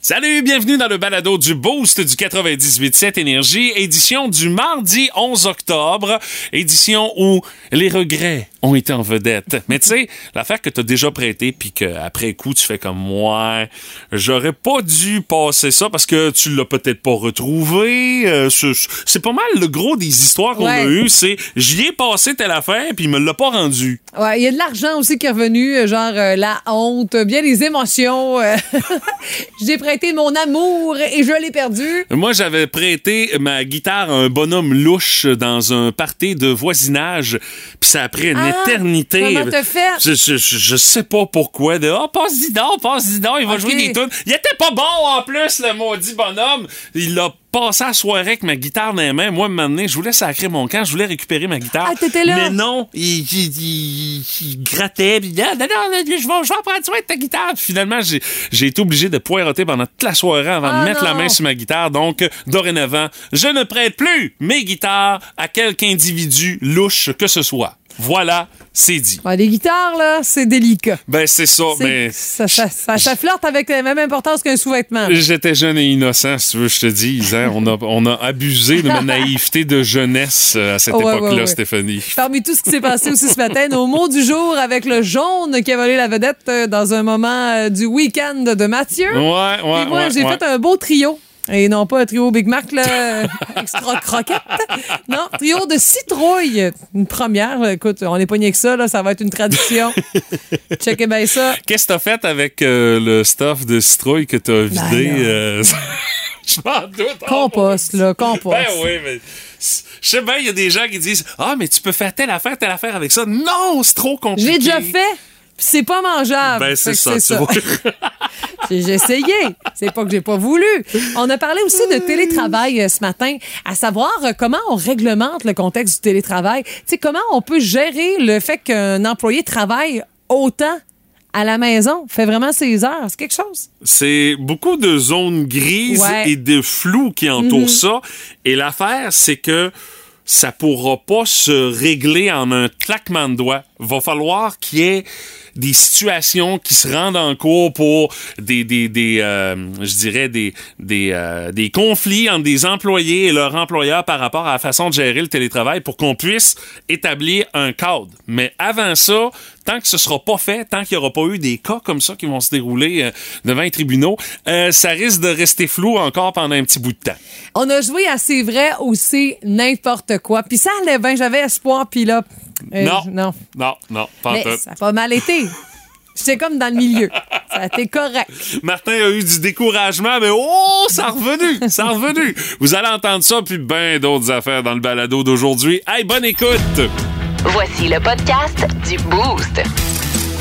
Salut, bienvenue dans le balado du Boost du 98.7 Énergie, édition du mardi 11 octobre, édition où les regrets ont été en vedette. Mais tu sais, l'affaire que t'as déjà prêté puis qu'après coup tu fais comme moi, j'aurais pas dû passer ça parce que tu l'as peut-être pas retrouvé. Euh, c'est- pas mal le gros des histoires qu'on a Ouais. eues, c'est j'y ai passé telle affaire puis il me l'a pas rendu. Ouais, il y a de l'argent aussi qui est revenu, euh, genre euh, la honte, bien les émotions. euh. J'ai prêté mon amour et je l'ai perdu. Moi, j'avais prêté ma guitare à un bonhomme louche dans un party de voisinage, puis ça a pris une Ah, éternité. comment t'as fait? Je, je, sais pas pourquoi. De, oh, passe-y donc, passe-y donc, il va jouer des tunes. Il était pas bon en plus, le maudit bonhomme. Il a passé la soirée avec ma guitare dans les mains. Moi, maintenant, je voulais sacrer mon camp, je voulais récupérer ma guitare. Ah, t'étais là? Mais non, il, il, il- il grattait, puis il Ah, non, non, je vais, je vais prendre soin de ta guitare. Puis finalement, j'ai, j'ai été obligé de poireauter pendant toute la soirée avant Ah, de mettre la main sur ma guitare. Donc, dorénavant, je ne prête plus mes guitares à quelque individu louche que ce soit. Voilà, c'est dit. Ouais, les guitares, là, c'est délicat. Ben, c'est ça, mais ça, ça, ça- ça flirte avec la même importance qu'un sous-vêtement. j'étais jeune et innocent, si tu veux, je te dise. hein. On, a, on a abusé de ma naïveté de jeunesse euh, à cette ouais, époque-là, ouais. Stéphanie. Parmi tout ce qui s'est passé aussi ce matin, nos mots du jour avec le jaune qui a volé la vedette euh, dans un moment euh, du week-end de Mathieu. Ouais, ouais, Et moi, j'ai fait un beau trio. Et non pas un trio Big Mac, là, euh, extra croquette. Non, trio de citrouille. Une première. Écoute, on est pas que ça, là, ça va être une tradition. Checkez bien ça. Qu'est-ce que t'as fait avec euh, le stuff de citrouille que t'as vidé? Ben là. euh, Je m'en doute. Compost, là, compost. Ben oui, mais je sais bien, il y a des gens qui disent Ah, mais tu peux faire telle affaire, telle affaire avec ça. Non, c'est trop compliqué. l'ai déjà fait. C'est pas mangeable. Ben, c'est ça. J'ai essayé. C'est pas que j'ai pas voulu. On a parlé aussi de télétravail euh, ce matin, à savoir euh, comment on réglemente le contexte du télétravail. Tu sais, comment on peut gérer le fait qu'un employé travaille autant à la maison, fait vraiment ses heures. C'est quelque chose? C'est beaucoup de zones grises Ouais. Mhm. et de flou qui entourent ça. Et l'affaire, c'est que ça pourra pas se régler en un claquement de doigts. Va falloir qu'il y ait des situations qui se rendent en cours pour des, des, des euh, je dirais des, des, euh, des conflits entre des employés et leur employeur par rapport à la façon de gérer le télétravail pour qu'on puisse établir un cadre. Mais avant ça, tant que ce sera pas fait, tant qu'il n'y aura pas eu des cas comme ça qui vont se dérouler euh, devant les tribunaux, euh, ça risque de rester flou encore pendant un petit bout de temps. On a joué à c'est vrai ou c'est n'importe quoi. Puis ça allait bien, j'avais espoir, puis là... euh, non, Non. non, non, pas Mais ça a pas mal été. J'étais comme dans le milieu. Ça a été correct. Martin a eu du découragement, mais oh, ça a revenu, ça a revenu. Vous allez entendre ça, puis bien d'autres affaires dans le balado d'aujourd'hui. Hey, bonne écoute! Voici le podcast du Boost.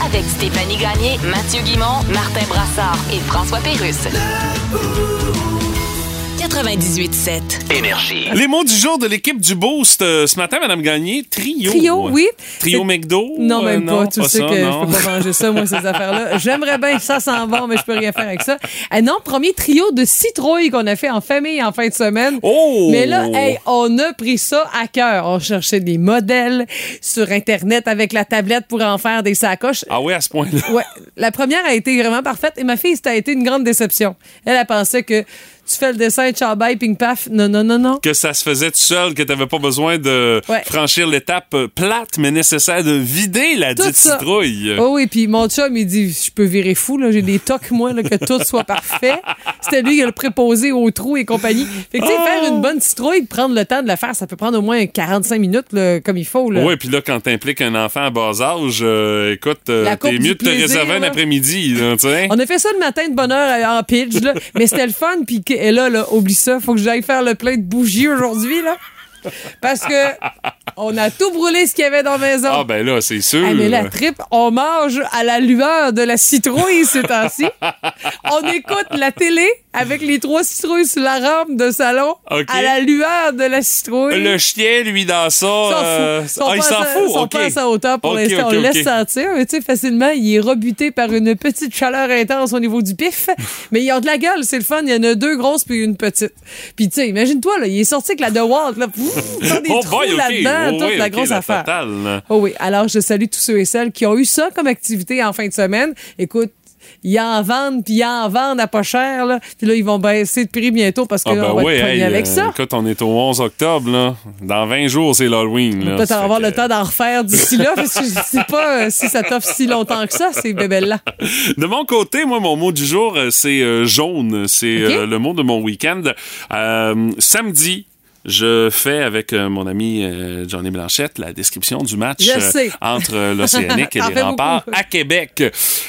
Avec Stéphanie Gagné, Mathieu Guimont, Martin Brassard et François Pérusse. 98.7. Énergie. Les mots du jour de l'équipe du Boost euh, ce matin, Madame Gagné, trio. Trio, oui. Trio McDo? Non, euh, même pas. Tu sais ça, que non. je peux pas manger ça, moi, ces affaires-là. J'aimerais bien, ça sent bon, mais je peux rien faire avec ça. Eh non, premier trio de citrouilles qu'on a fait en famille en fin de semaine. Oh! Mais là, hey, on a pris ça à cœur. On cherchait des modèles sur Internet avec la tablette pour en faire des sacoches. Ah oui, à ce point-là. Ouais, la première a été vraiment parfaite et ma fille, ça a été une grande déception. Elle, a pensé que tu fais le dessin, tchabaï, ping paf. Non, non, non, non. Que ça se faisait tout seul, que t'avais pas besoin de Ouais. franchir l'étape euh, plate, mais nécessaire de vider la Tout dite ça. citrouille. Oh oui, puis mon chum, il dit, je peux virer fou, là, j'ai des tocs, moi, là, que tout soit parfait. C'était lui qui a le préposé au trou et compagnie. Fait que, tu sais, Oh! faire une bonne citrouille, prendre le temps de la faire, ça peut prendre au moins 45 minutes, là, comme il faut, là. Oui, puis là, quand t'impliques un enfant à bas âge, euh, écoute, euh, t'es mieux de te plaisir, réserver un après-midi. On a fait ça le matin de bonne heure en pitch, là. mais c'était le fun. Puis et là, là, oublie ça, faut que j'aille faire le plein de bougies aujourd'hui, là. Parce que on a tout brûlé ce qu'il y avait dans la maison. Ah ben là, c'est sûr. Ah, mais la trip, on mange à la lueur de la citrouille ces temps-ci. on écoute la télé avec les trois citrouilles sur la rampe de salon à la lueur de la citrouille. Le chien, lui, dans ça. S'en euh, fout. Ah, il s'en fout. pas à hauteur pour l'instant. On le laisse sentir. Mais tu sais, facilement, il est rebuté par une petite chaleur intense au niveau du pif. mais ils ont de la gueule, c'est le fun. Il y en a deux grosses puis une petite. Puis tu sais, imagine-toi, là, il est sorti avec la DeWalt, là. Pfff, dans des Oh trous boy, OK. là-dedans, Oh, toute oui, la OK, grosse la affaire. totale, là. Oh oui, alors je salue tous ceux et celles qui ont eu ça comme activité en fin de semaine. Écoute, ils en vendent, puis ils en vendent à pas cher. Là. Puis là, ils vont baisser de prix bientôt parce que Ah là, ben on va oui, être hey, avec euh, ça. écoute, on est au 11 octobre, là. Dans 20 jours, c'est l'Halloween. là. Peut-être avoir que- le temps d'en refaire d'ici là, parce que je sais pas euh, si ça t'offre si longtemps que ça, ces bébelles-là. De mon côté, moi, mon mot du jour, euh, c'est euh, jaune. C'est euh, le mot de mon week-end. Samedi, je fais avec euh, mon ami euh, Johnny Blanchette la description du match euh, entre l'Océanique et les remparts beaucoup. à Québec.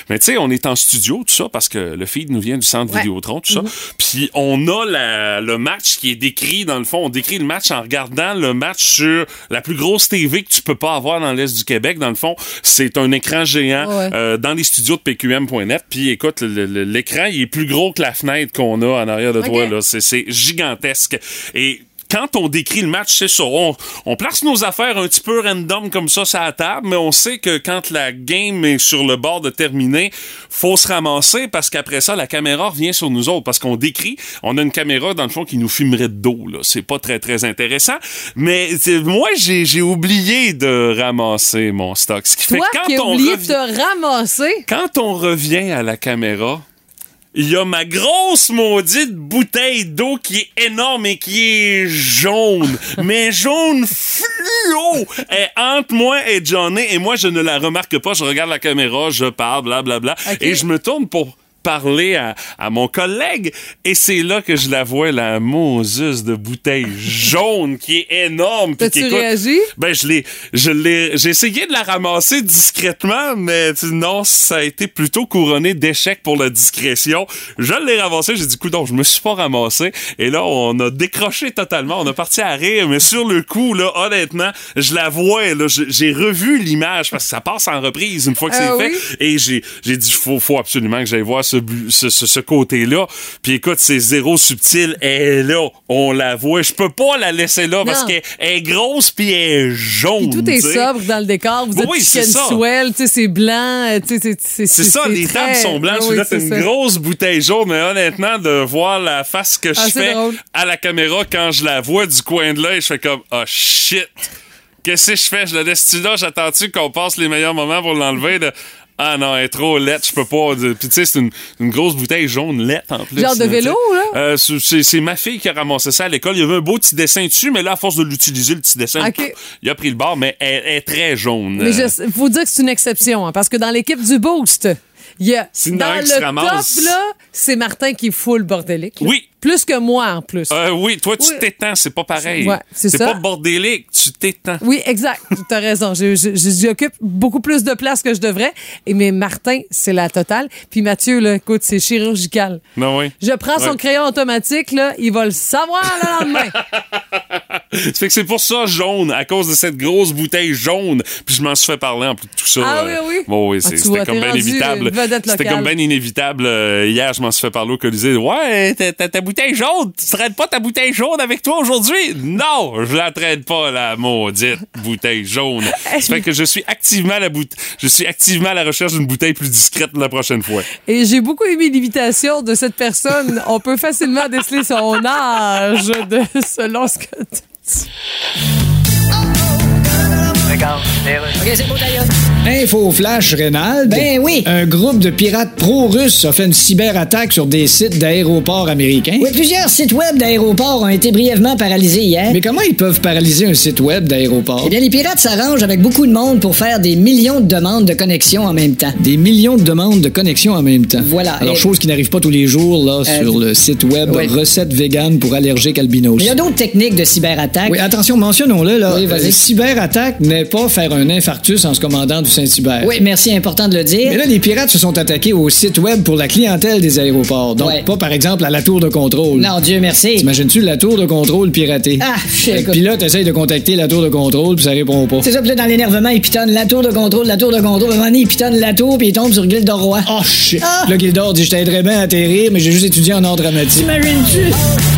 Mais tu sais, on est en studio, tout ça, parce que le feed nous vient du centre Ouais. Vidéotron, tout ça. Puis on a la- le match qui est décrit, dans le fond, on décrit le match en regardant le match sur la plus grosse TV que tu peux pas avoir dans l'Est du Québec. Dans le fond, c'est un écran géant Ouais. euh, dans les studios de PQM.net. Puis écoute, l'écran, il est plus gros que la fenêtre qu'on a en arrière de toi. Là. C'est gigantesque. Et quand on décrit le match, c'est ça. On, on place nos affaires un petit peu random comme ça sur la table, mais on sait que quand la game est sur le bord de terminer, faut se ramasser parce qu'après ça, la caméra revient sur nous autres parce qu'on décrit. On a une caméra, dans le fond, qui nous filmerait de dos. Là. C'est pas très, très intéressant. Mais moi, j'ai oublié de ramasser mon stock. Ce qui fait que quand qui as on oublié de revient- te ramasser, quand on revient à la caméra, il y a ma grosse maudite bouteille d'eau qui est énorme et qui est jaune. mais jaune fluo! Elle est entre moi et Johnny et moi, je ne la remarque pas. Je regarde la caméra, je parle, blablabla. Et je me tourne pour parler à, à mon collègue et c'est là que je la vois la Moses de bouteille jaune qui est énorme t'as-tu réagi? ben, je l'ai, je l'ai, j'ai essayé de la ramasser discrètement, mais non, ça a été plutôt couronné d'échecs pour la discrétion. Je l'ai ramassé, j'ai dit, coup, donc, je me suis pas ramassé. Et là, on a décroché totalement, on a parti à rire, mais sur le coup, là, honnêtement, je la vois, là, j'ai revu l'image parce que ça passe en reprise une fois que Ah c'est oui? fait. Et j'ai, j'ai dit, faut, faut absolument que j'aille voir ce, ce, ce, ce côté-là. Puis écoute, c'est zéro subtil. Elle est là. On la voit. Je peux pas la laisser là parce qu'elle elle est grosse puis elle est jaune. Puis tout est sobre dans le décor. Vous êtes oui, chicken tu sais, c'est blanc, euh, c'est- ça, les tables sont blanches. Oui, c'est une ça. grosse bouteille jaune, mais honnêtement, de voir la face que je Ah, c'est fais drôle. à la caméra quand je la vois du coin de l'œil, je fais comme, oh shit. Qu'est-ce que je fais? Je la laisse là, j'attends-tu qu'on passe les meilleurs moments pour l'enlever? de- Ah non, elle est trop laite, je peux pas. Puis tu sais, c'est une, une grosse bouteille jaune laite en plus. Genre de vélo, là? Euh, c'est- ma fille qui a ramassé ça à l'école. Il y avait un beau petit dessin dessus, mais là, à force de l'utiliser, le petit dessin, il a pris le bord, mais elle, elle est très jaune. Mais il faut dire que c'est une exception, hein, parce que dans l'équipe du Boost, il y a dans le ramasse- top, là, c'est Martin qui est full bordélique. là. Oui. Plus que moi, en plus. Euh, oui, toi, tu Oui. t'étends, c'est pas pareil. Ouais, c'est ça. pas bordélique, tu t'étends. Oui, exact. Tu as raison. Je- J'occupe beaucoup plus de place que je devrais. Et mais Martin, c'est la totale. Puis Mathieu, là, écoute, c'est chirurgical. Non, oui. Je prends son Ouais. crayon automatique, là, il va le savoir le lendemain. Ça fait que c'est pour ça jaune, à cause de cette grosse bouteille jaune. Puis je m'en suis fait parler en plus de tout ça. Ah euh, oui, oui. Bon, oui, Ah, tu c'était comme bien inévitable. C'était comme bien inévitable. Euh, hier, je m'en suis fait parler au Colisée. Ouais, ta bouteille jaune, tu traînes pas ta bouteille jaune avec toi aujourd'hui? Non, je la traîne pas, la maudite bouteille jaune. Ça fait que je suis activement à la boute- je suis activement à la recherche d'une bouteille plus discrète la prochaine fois. Et j'ai beaucoup aimé l'imitation de cette personne. On peut facilement déceler son âge de, selon ce que tu dis. Info flash Rénal. Ben oui. Un groupe de pirates pro-russes a fait une cyberattaque sur des sites d'aéroports américains. Oui, plusieurs sites web d'aéroports ont été brièvement paralysés hier. Mais comment ils peuvent paralyser un site web d'aéroport? Eh bien, les pirates s'arrangent avec beaucoup de monde pour faire des millions de demandes de connexion en même temps. Des millions de demandes de connexion en même temps. Voilà. Alors, Et- chose qui n'arrive pas tous les jours là, Euh, sur le site web oui. Recettes vegan pour allergiques albinos. Mais il y a d'autres techniques de cyberattaque. Oui, attention, mentionnons-le, là. Oui, vas-y. Euh, cyberattaque pas faire un infarctus en se commandant du Saint-Hubert. Oui, merci, important de le dire. Mais là, les pirates se sont attaqués au site web pour la clientèle des aéroports. Donc, Ouais. pas, par exemple, à la tour de contrôle. Non, Dieu merci. T'imagines-tu la tour de contrôle piratée? Ah, écoute. Puis là, t'essayes de contacter la tour de contrôle, puis ça répond pas. C'est ça, puis là, dans l'énervement, il pitonne la tour de contrôle, la tour de contrôle. À un moment donné, il pitonne la tour, puis il tombe sur Gildor Roy. Oh shit! Ah! Là, Gildor dit Je t'aiderais bien à atterrir, mais j'ai juste étudié en art dramatique. T'imagines-tu?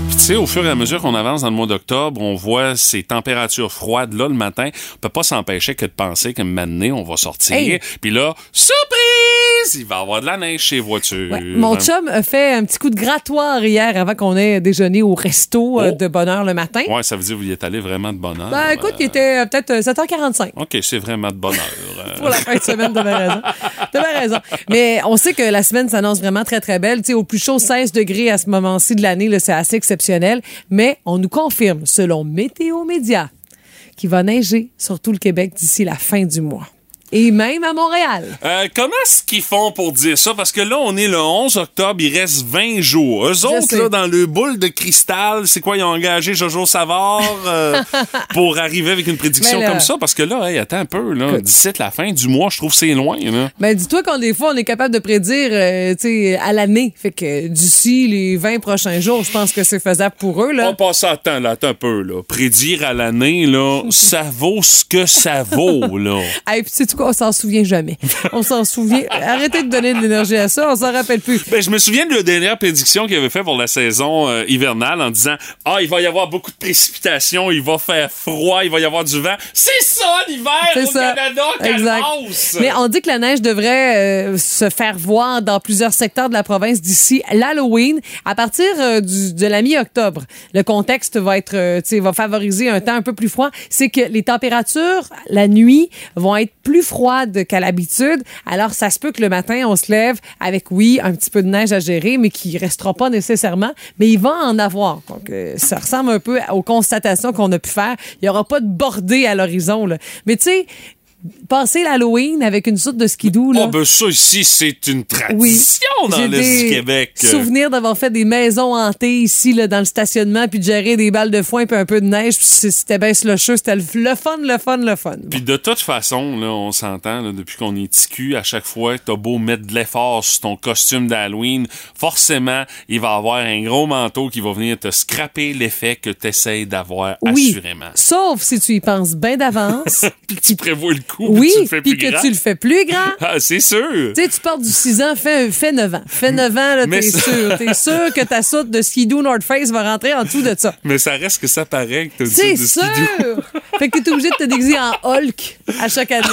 Au fur et à mesure qu'on avance dans le mois d'octobre, on voit ces températures froides là le matin. On peut pas s'empêcher que de penser que maintenant on va sortir. Hey. Puis là, surprise, il va y avoir de la neige chez les voitures. Ouais. Mon chum a fait un petit coup de grattoir hier avant qu'on ait déjeuné au resto euh, Oh. de bonne heure le matin. Ouais, ça veut dire que vous y êtes allé vraiment de bonne heure. Ben écoute, il Euh, était euh, peut-être euh, 7h45. OK, c'est vraiment de bonne heure. Euh, pour la fin de semaine, t'as bien raison. T'as bien raison. Mais on sait que la semaine s'annonce vraiment très, très belle. Tu sais, au plus chaud, 16 degrés à ce moment-ci de l'année, c'est assez exceptionnel. Mais on nous confirme, selon Météo Média, qu'il va neiger sur tout le Québec d'ici la fin du mois. Et même à Montréal. Euh, comment est-ce qu'ils font pour dire ça? Parce que là, on est le 11 octobre, il reste 20 jours. Eux autres, sais. là, dans le boule de cristal, c'est quoi? Ils ont engagé Jojo Savard euh, pour arriver avec une prédiction là- comme ça? Parce que là, hey, attends un peu, là. D'ici la fin du mois, je trouve que c'est loin, là. Ben, dis-toi qu'on des fois, on est capable de prédire, euh, tu sais, à l'année. Fait que d'ici les 20 prochains jours, je pense que c'est faisable pour eux, là. On passe à temps, là, attends un peu, là. Prédire à l'année, là, ça vaut ce que ça vaut, là. Puis, on s'en souvient jamais. On s'en souvient. Arrêtez de donner de l'énergie à ça, on s'en rappelle plus. Ben, je me souviens de la dernière prédiction qu'il avait fait pour la saison euh, hivernale en disant Ah, il va y avoir beaucoup de précipitations, il va faire froid, il va y avoir du vent. C'est ça l'hiver au ça. Canada, Exact. Mais on dit que la neige devrait euh, se faire voir dans plusieurs secteurs de la province d'ici l'Halloween à partir euh, du- de la mi-octobre. Le contexte va être, euh, va favoriser un temps un peu plus froid. C'est que les températures la nuit vont être plus froides qu'à l'habitude. Alors ça se peut que le matin on se lève avec oui un petit peu de neige à gérer, mais qui restera pas nécessairement. Mais il va en avoir. Donc euh, ça ressemble un peu aux constatations qu'on a pu faire. Il y aura pas de bordée à l'horizon. Mais tu sais passer l'Halloween avec une sorte de skidoo. Là. Oh, ben ça ici, c'est une Oui. tradition dans J'ai l'Est du Québec. souvenirs d'avoir fait des maisons hantées ici là, dans le stationnement, puis de gérer des balles de foin puis un peu de neige, puis c'était bien slusheux. C'était le le fun, le fun, le fun. Puis de toute façon, là, on s'entend, depuis qu'on est ticu, à chaque fois que t'as beau mettre de l'effort sur ton costume d'Halloween, forcément, il va y avoir un gros manteau qui va venir te scraper l'effet que t'essayes d'avoir oui, assurément. sauf si tu y penses bien d'avance. Puis que tu prévois le coup, oui, puis tu le fais que tu le fais plus grand. Ah, c'est sûr! Tu sais, tu portes du 6 ans, fais, fais 9 ans. Fais 9 ans, là, t'es ça- sûr. T'es sûr que ta soute de skidoo North Face va rentrer en dessous de ça. Mais ça reste que ça paraît que t'as dit C'est de sûr! fait que t'es obligé de te déguiser en Hulk à chaque année.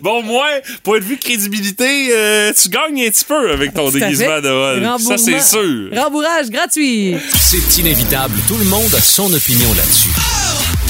Bon, moi, point de vue crédibilité, euh, tu gagnes un petit peu avec ton déguisement de Hulk. Ça, c'est sûr. Rembourrage gratuit. C'est inévitable, tout le monde a son opinion là-dessus.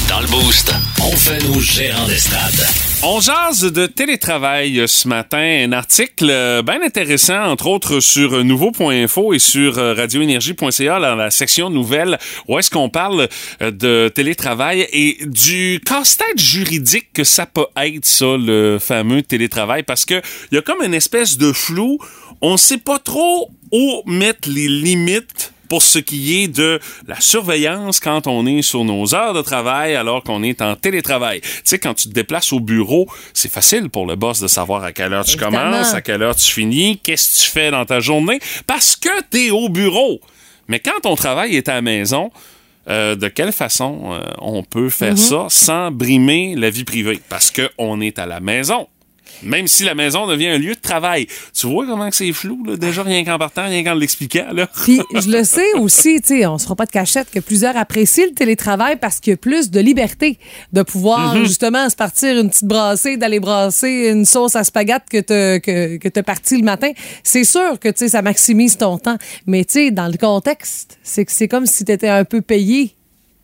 Dans le Boost, on fait nos gérants d'estrade. On jase de télétravail euh, ce matin. Un article euh, bien intéressant, entre autres sur euh, nouveau.info et sur radioénergie.ca dans la section nouvelles où est-ce qu'on parle de télétravail et du casse-tête juridique que ça peut être, ça, le fameux télétravail, parce que il y a comme une espèce de flou. On sait pas trop où mettre les limites pour ce qui est de la surveillance quand on est sur nos heures de travail alors qu'on est en télétravail. Tu sais, quand tu te déplaces au bureau, c'est facile pour le boss de savoir à quelle heure tu Évidemment. commences, à quelle heure tu finis, qu'est-ce que tu fais dans ta journée, parce que tu es au bureau. Mais quand ton travail est à la maison, euh, de quelle façon euh, on peut faire Mhm. ça sans brimer la vie privée? Parce qu'on est à la maison. Même si la maison devient un lieu de travail. Tu vois comment que c'est flou, là? Déjà, rien qu'en partant, rien qu'en l'expliquant, là. Puis je le sais aussi, tu sais, on se fera pas de cachette que plusieurs apprécient le télétravail parce qu'il y a plus de liberté de pouvoir Mm-hmm. justement se partir une petite brassée, d'aller brasser une sauce à spaghetti que t'as que, que t'as parti le matin. C'est sûr que tu sais ça maximise ton temps, mais tu sais dans le contexte, c'est que c'est comme si tu étais un peu payé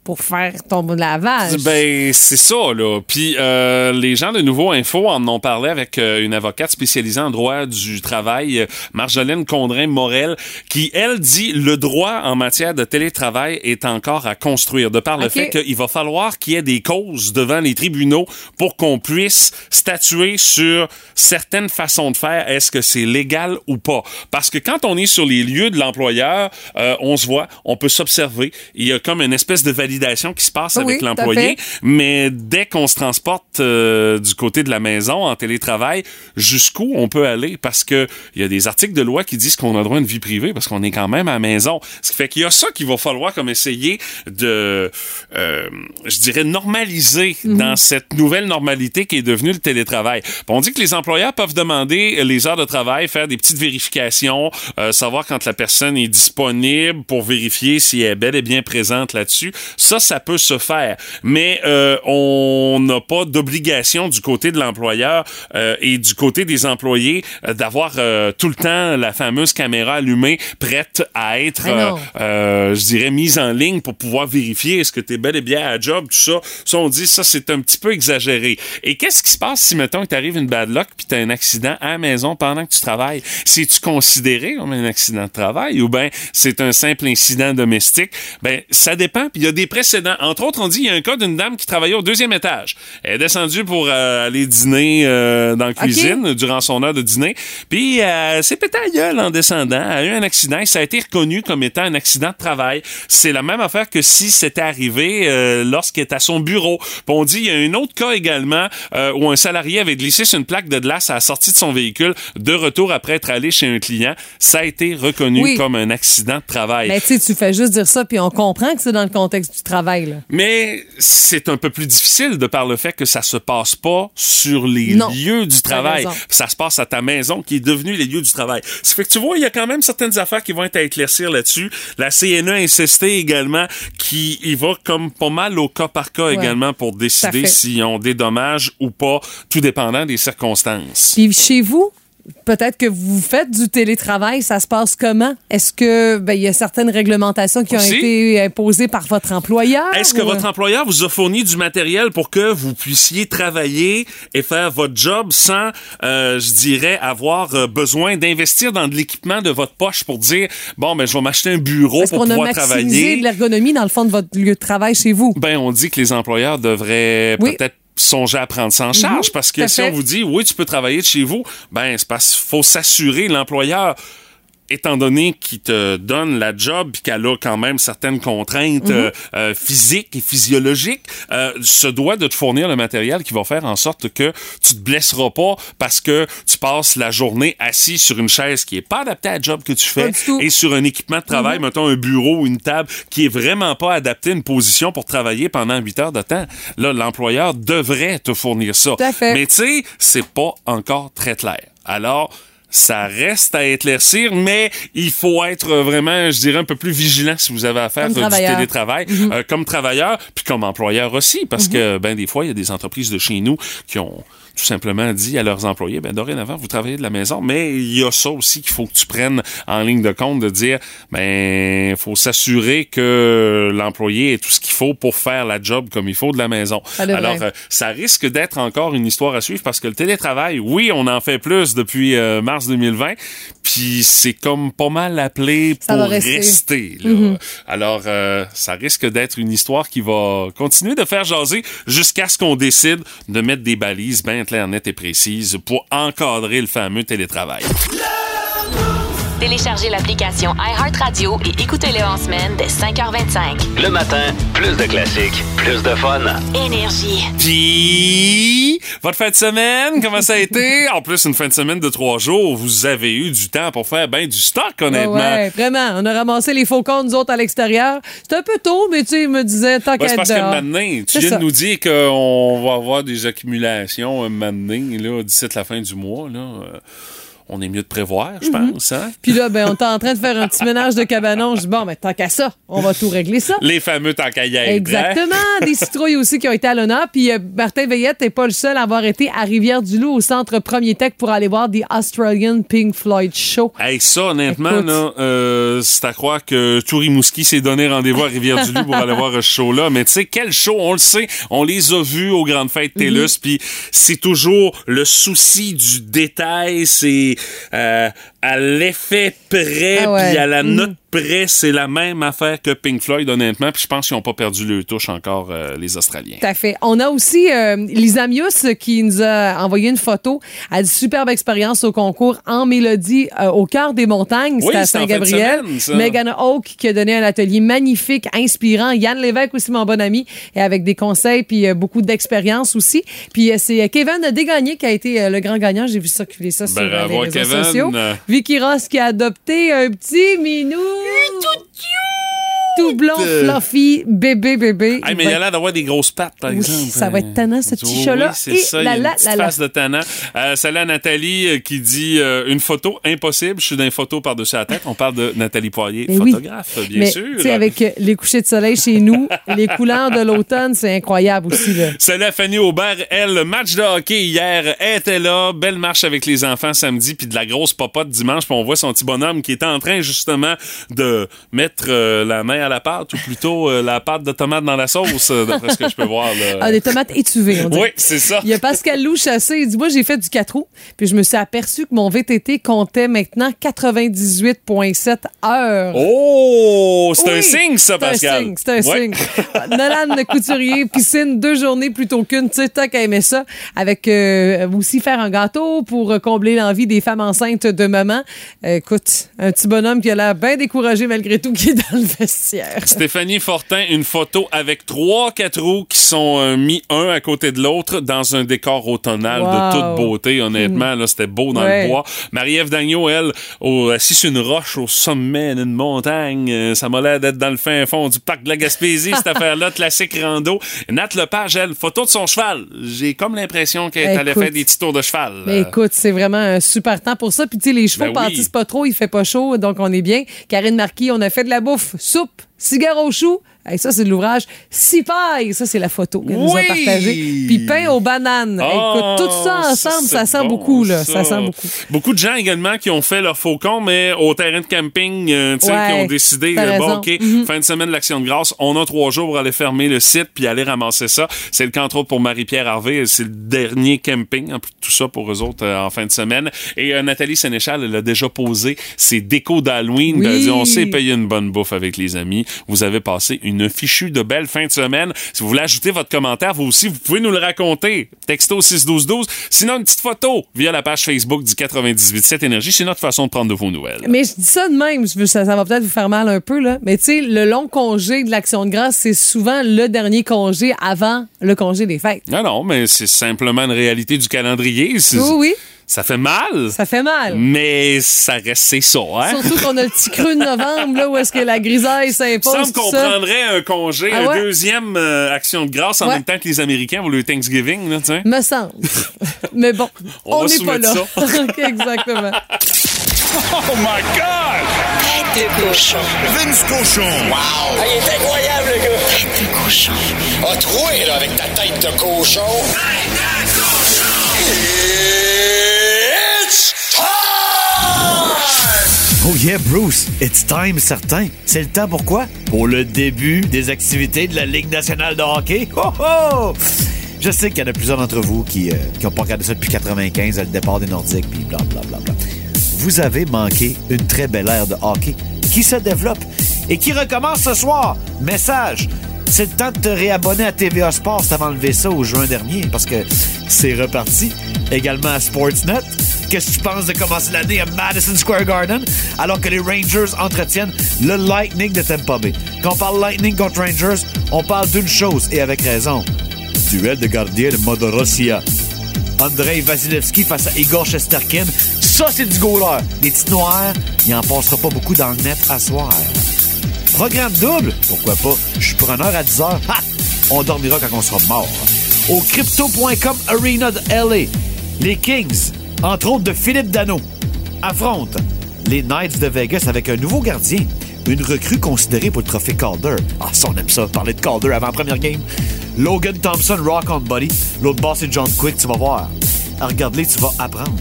pour faire ton lavage. Ben, c'est ça, là. Puis euh, les gens de Nouveau Info en ont parlé avec euh, une avocate spécialisée en droit du travail, euh, Marjolaine Condrin-Morel, qui, elle, dit le droit en matière de télétravail est encore à construire, de par le fait qu'il va falloir qu'il y ait des causes devant les tribunaux pour qu'on puisse statuer sur certaines façons de faire. Est-ce que c'est légal ou pas? Parce que quand on est sur les lieux de l'employeur, euh, on se voit, on peut s'observer. Il y a comme une espèce de validation validation qui se passe Oui, avec l'employé, mais dès qu'on se transporte euh, du côté de la maison en télétravail, jusqu'où on peut aller? Parce que il y a des articles de loi qui disent qu'on a droit à une vie privée parce qu'on est quand même à la maison. Ce qui fait qu'il y a ça qu'il va falloir comme essayer de, euh, je dirais, normaliser Mhm. dans cette nouvelle normalité qui est devenue le télétravail. Puis on dit que les employeurs peuvent demander les heures de travail, faire des petites vérifications, euh, savoir quand la personne est disponible pour vérifier si elle est bel et bien présente là-dessus. Ça, ça peut se faire. Mais euh, on n'a pas d'obligation du côté de l'employeur euh, et du côté des employés euh, d'avoir euh, tout le temps la fameuse caméra allumée prête à être, euh, euh, je dirais, mise en ligne pour pouvoir vérifier est-ce que tu es bel et bien à la job, tout ça. Ça, on dit, ça, c'est un petit peu exagéré. Et qu'est-ce qui se passe si, mettons, il t'arrive une bad luck puis t'as un accident à la maison pendant que tu travailles? C'est-tu considéré comme un accident de travail ou bien c'est un simple incident domestique? Ben, ça dépend. Puis il y a des précédents. Entre autres, on dit, il y a un cas d'une dame qui travaillait au deuxième étage. Elle est descendue pour euh, aller dîner euh, dans la cuisine durant son heure de dîner. Puis euh, c'est pété à gueule en descendant. Elle a eu un accident et ça a été reconnu comme étant un accident de travail. C'est la même affaire que si c'était arrivé euh, lorsqu'elle est à son bureau. Puis on dit, il y a un autre cas également euh, où un salarié avait glissé sur une plaque de glace à la sortie de son véhicule de retour après être allé chez un client. Ça a été reconnu Oui. comme un accident de travail. Mais tu fais juste dire ça, puis on comprend que c'est dans le contexte du Là. Mais c'est un peu plus difficile de par le fait que ça se passe pas sur les Non. lieux du travail. Ça se passe à ta maison qui est devenue les lieux du travail. Ça fait que tu vois, il y a quand même certaines affaires qui vont être à éclaircir là-dessus. La CNE a insisté également qui y va comme pas mal au cas par cas également pour décider ont des dommages ou pas, tout dépendant des circonstances. Puis chez vous, peut-être que vous faites du télétravail, ça se passe comment? Est-ce que ben, il y a certaines réglementations qui ont été imposées par votre employeur? Est-ce que votre employeur vous a fourni du matériel pour que vous puissiez travailler et faire votre job sans, euh, je dirais, avoir euh, besoin d'investir dans de l'équipement de votre poche pour dire, bon, ben, je vais m'acheter un bureau Est-ce pour qu'on a pouvoir maximisé travailler? de l'ergonomie dans le fond de votre lieu de travail chez vous? Ben, on dit que les employeurs devraient Oui. peut-être songer à prendre ça en charge Mhm, parce que si fait. on vous dit oui tu peux travailler de chez vous ben c'est parce qu'il faut s'assurer l'employeur étant donné qu'il te donne la job puis qu'elle a quand même certaines contraintes Mhm. euh, euh, physiques et physiologiques, euh, se doit de te fournir le matériel qui va faire en sorte que tu te blesseras pas parce que tu passes la journée assis sur une chaise qui est pas adaptée à la job que tu fais. Mhm. et sur un équipement de travail, mettons un bureau ou une table qui est vraiment pas adapté à une position pour travailler pendant 8 heures de temps. Là, l'employeur devrait te fournir ça. Tout à fait. Mais tu sais, c'est pas encore très clair. Alors, ça reste à éclaircir, mais il faut être vraiment, je dirais, un peu plus vigilant si vous avez affaire Comme à du télétravail, Mhm. euh, comme travailleur, puis comme employeur aussi, parce Mhm. que ben des fois, il y a des entreprises de chez nous qui ont tout simplement dit à leurs employés, ben dorénavant, vous travaillez de la maison, mais il y a ça aussi qu'il faut que tu prennes en ligne de compte, de dire, ben, faut s'assurer que l'employé ait tout ce qu'il faut pour faire la job comme il faut de la maison. Alors, euh, ça risque d'être encore une histoire à suivre parce que le télétravail, oui, on en fait plus depuis euh, mars 2020, puis c'est comme pas mal appelé Ça pour rester. rester. là. Mhm. Alors, euh, ça risque d'être une histoire qui va continuer de faire jaser jusqu'à ce qu'on décide de mettre des balises bien claires, nettes et précises pour encadrer le fameux télétravail. Téléchargez l'application iHeartRadio et écoutez-le en semaine dès 5h25. Le matin, plus de classiques, plus de fun. Énergie. Puis, votre fin de semaine, comment ça a été? En plus, une fin de semaine de trois jours, vous avez eu du temps pour faire ben du stock, honnêtement. Ouais, vraiment. On a ramassé les faucons, nous autres, à l'extérieur. C'était un peu tôt, mais tu sais, il me disait, tant Ouais, qu'à parce que dehors. maintenant, tu viens ça. de nous dire qu'on va avoir des accumulations un moment donné, là, d'ici la fin du mois. Là, Euh, on est mieux de prévoir, je Mhm. pense. Hein? Puis là, ben, on est en train de faire un petit ménage de cabanon. Je dis, bon, mais tant qu'à ça, on va tout régler ça. Les fameux tant qu'à y être, hein? Exactement. Des citrouilles aussi qui ont été à l'honneur. Puis euh, Martin Veillette n'est pas le seul à avoir été à Rivière-du-Loup au centre Premier Tech pour aller voir The Australian Pink Floyd Show. Hey, ça, honnêtement, euh, c'est à croire que Toury Mouski s'est donné rendez-vous à Rivière-du-Loup pour aller voir ce show-là. Mais tu sais, quel show, on le sait. On les a vus aux grandes fêtes TELUS, puis c'est toujours le souci du détail, c'est euh, à l'effet près, Ah ouais. puis à la Mhm. note près, c'est la même affaire que Pink Floyd, honnêtement. Puis je pense qu'ils n'ont pas perdu le touche encore, euh, les Australiens. Tout à fait. On a aussi euh, Lisa Mius qui nous a envoyé une photo. Elle a dit superbe expérience au concours en mélodie euh, au cœur des montagnes. Oui, C'était à Saint-Gabriel. Megan Hawke qui a donné un atelier magnifique, inspirant. Yann Lévesque aussi, mon bon ami, et avec des conseils puis euh, beaucoup d'expérience aussi. Puis euh, c'est Kevin Desgagnés qui a été euh, le grand gagnant. J'ai vu circuler ça sur euh, Bravo, les réseaux Kevin. sociaux. Vicky Ross qui a adopté un petit minou. え、ちょっちよ Tout blond, fluffy, bébé, bébé. Hey, mais il a l'air d'avoir des grosses pattes, par Oui, exemple. ça va être tannant, ce petit Oui, chat-là. c'est Et ça, il y là, a une là, là. face de tannant. Euh, salut à Nathalie euh, qui dit euh, une photo impossible. Je suis dans une photo par-dessus la tête. On parle de Nathalie Poirier, Mais oui. photographe, bien Mais, sûr. tu sais, avec euh, les couchers de soleil chez nous, les couleurs de l'automne, c'est incroyable aussi. Là. Salut à Fanny Aubert. Elle, le match de hockey hier, était là. Belle marche avec les enfants samedi, puis de la grosse popote dimanche. Puis on voit son petit bonhomme qui est en train justement de mettre euh, la main à la pâte, ou plutôt euh, la pâte de tomate dans la sauce, euh, d'après ce que je peux voir. là. Ah, des tomates étuvées, on dit. Oui, c'est ça. Il y a Pascal Lou Chassé, il dit Moi, j'ai fait du 4 roues, puis je me suis aperçu que mon VTT comptait maintenant 98,7 heures. Oh, c'est un signe, ça, C'est un Pascal. signe, c'est un signe. Nolan Couturier, piscine, deux journées plutôt qu'une. Tu sais, tant qu'à aimer ça. Avec euh, aussi faire un gâteau pour combler l'envie des femmes enceintes de maman. Euh, écoute, un petit bonhomme qui a l'air bien découragé malgré tout, qui est dans le Stéphanie Fortin, une photo avec trois quatre roues qui sont euh, mis un à côté de l'autre dans un décor automnal Wow. de toute beauté. Honnêtement, là, c'était beau dans Ouais. le bois. Marie-Ève Dagneau, elle, au, assise sur une roche au sommet d'une montagne. Euh, ça m'a l'air d'être dans le fin fond du parc de la Gaspésie, cette affaire-là, classique rando. Nat Lepage, elle, photo de son cheval. J'ai comme l'impression qu'elle allait faire des petits tours de cheval. Mais Euh, écoute, c'est vraiment un super temps pour ça. Puis, tu sais, les chevaux Ben oui. pas trop, il fait pas chaud, donc on est bien. Karine Marquis, on a fait de la bouffe, soupe, cigare au chou. Hey, ça, c'est de l'ouvrage. Six pailles, ça, c'est la photo qu'elle nous a Oui! partagée. Puis pain aux bananes. Ah, écoute, tout ça ensemble, ça, sent bon, beaucoup, là. Ça. ça. sent beaucoup. Beaucoup de gens également qui ont fait leur faucon, mais au terrain de camping, euh, tu sais, Ouais, qui ont décidé, euh, bon, raison. Mm-hmm. OK, fin de semaine de l'Action de grâce, on a trois jours pour aller fermer le site puis aller ramasser ça. C'est le cas, entre autres, pour Marie-Pierre Harvey. C'est le dernier camping, en plus, tout ça pour eux autres euh, en fin de semaine. Et euh, Nathalie Sénéchal, elle a déjà posé ses décos d'Halloween. Oui. Elle a dit, on s'est payé une bonne bouffe avec les amis. Vous avez passé une fichue de belle fin de semaine. Si vous voulez ajouter votre commentaire, vous aussi, vous pouvez nous le raconter. Texto 61212. Sinon, une petite photo via la page Facebook du 98.7 Énergie. C'est notre façon de prendre de vos nouvelles. Mais je dis ça de même, je veux- ça, ça va peut-être vous faire mal un peu, là. Mais tu sais, le long congé de l'Action de grâce, c'est souvent le dernier congé avant le congé des fêtes. Non, non, mais c'est simplement une réalité du calendrier. Oui, oui, Ça fait mal. ça fait mal. Mais ça reste, c'est ça, hein? Surtout qu'on a le petit creux de novembre, là, où est-ce que la grisaille Il s'impose. semble tout qu'on ça. prendrait un congé, Ah un ouais? deuxième euh, action de grâce en Ouais. même temps que les Américains pour le Thanksgiving, là, tiens. Me semble. Mais bon, On n'est pas là. OK, Exactement. Oh my God! Tête de cochon. Vince Cochon! Wow! Ah, il est incroyable, le gars! Tête de cochon. A troué, là, avec ta tête de cochon. Tête de cochon! Oh yeah, Bruce, it's time, certain. C'est le temps pourquoi? Pour le début des activités de la Ligue nationale de hockey. Oh oh! Je sais qu'il y en a plusieurs d'entre vous qui n'ont pas regardé ça depuis 95, le départ des Nordiques, puis blablabla. Vous avez manqué une très belle ère de hockey qui se développe et qui recommence ce soir. Message! C'est le temps de te réabonner à TVA Sports avant lever ça au juin dernier parce que c'est reparti. Également à Sportsnet. Qu'est-ce que tu penses de commencer l'année à Madison Square Garden alors que les Rangers entretiennent le Lightning de Tampa Bay? Quand on parle Lightning contre Rangers, on parle d'une chose et avec raison. Duel de gardien de Modorossia. Andrei Vasilevski face à Igor Shesterkin. Ça, c'est du goaler. Les petits noirs, il en passera pas beaucoup dans le net à soir. Programme double? Pourquoi pas? Je suis preneur à 10h. Ha! On dormira quand on sera mort. Au crypto.com Arena de LA, les Kings, entre autres de Philippe Dano, affrontent les Knights de Vegas avec un nouveau gardien. Une recrue considérée pour le trophée Calder. Ah, ça, on aime ça, parler de Calder avant la première game. Logan Thompson, Rock on Buddy. L'autre boss, c'est John Quick, tu vas voir. Regarde-les, tu vas apprendre.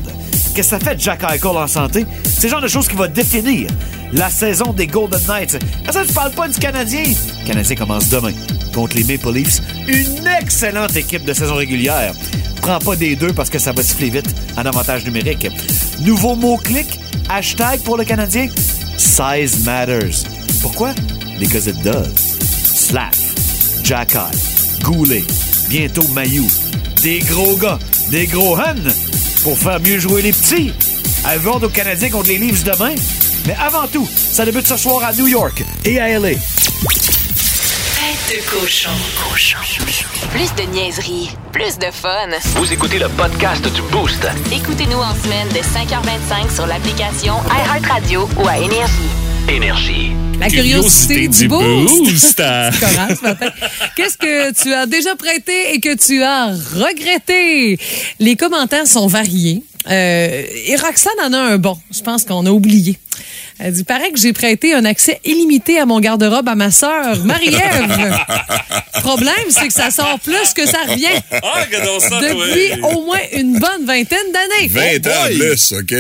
Qu'est-ce que ça fait Jack Eichel en santé? C'est le genre de choses qui va définir la saison des Golden Knights. Ah, ça, tu parles pas du Canadien? Le Canadien commence demain contre les Maple Leafs. Une excellente équipe de saison régulière. Prends pas des deux parce que ça va siffler vite en avantage numérique. Nouveau mot-clic, hashtag pour le Canadien. Size matters. Pourquoi? Because it does. Slav, Jackal, Goulet, bientôt Mayou. Des gros gars, des gros huns pour faire mieux jouer les petits. Avant aux Canadiens contre les Leafs demain? Mais avant tout, ça débute ce soir à New York et à LA. De cochon. Plus de niaiserie, plus de fun. Vous écoutez le podcast du Boost. Écoutez-nous en semaine de 5h25 sur l'application iHeartRadio ou à Énergie. Énergie. La curiosité, du boost. Qu'est-ce que tu as déjà prêté et que tu as regretté? Les commentaires sont variés. Euh, et Roxane en a un bon. Je pense qu'on a oublié. Elle dit, paraît que j'ai prêté un accès illimité à mon garde-robe à ma sœur, Marie-Ève. Problème, c'est que ça sort plus que ça revient. Ah, ça, Depuis au moins une bonne vingtaine d'années. 20 ans de plus, OK.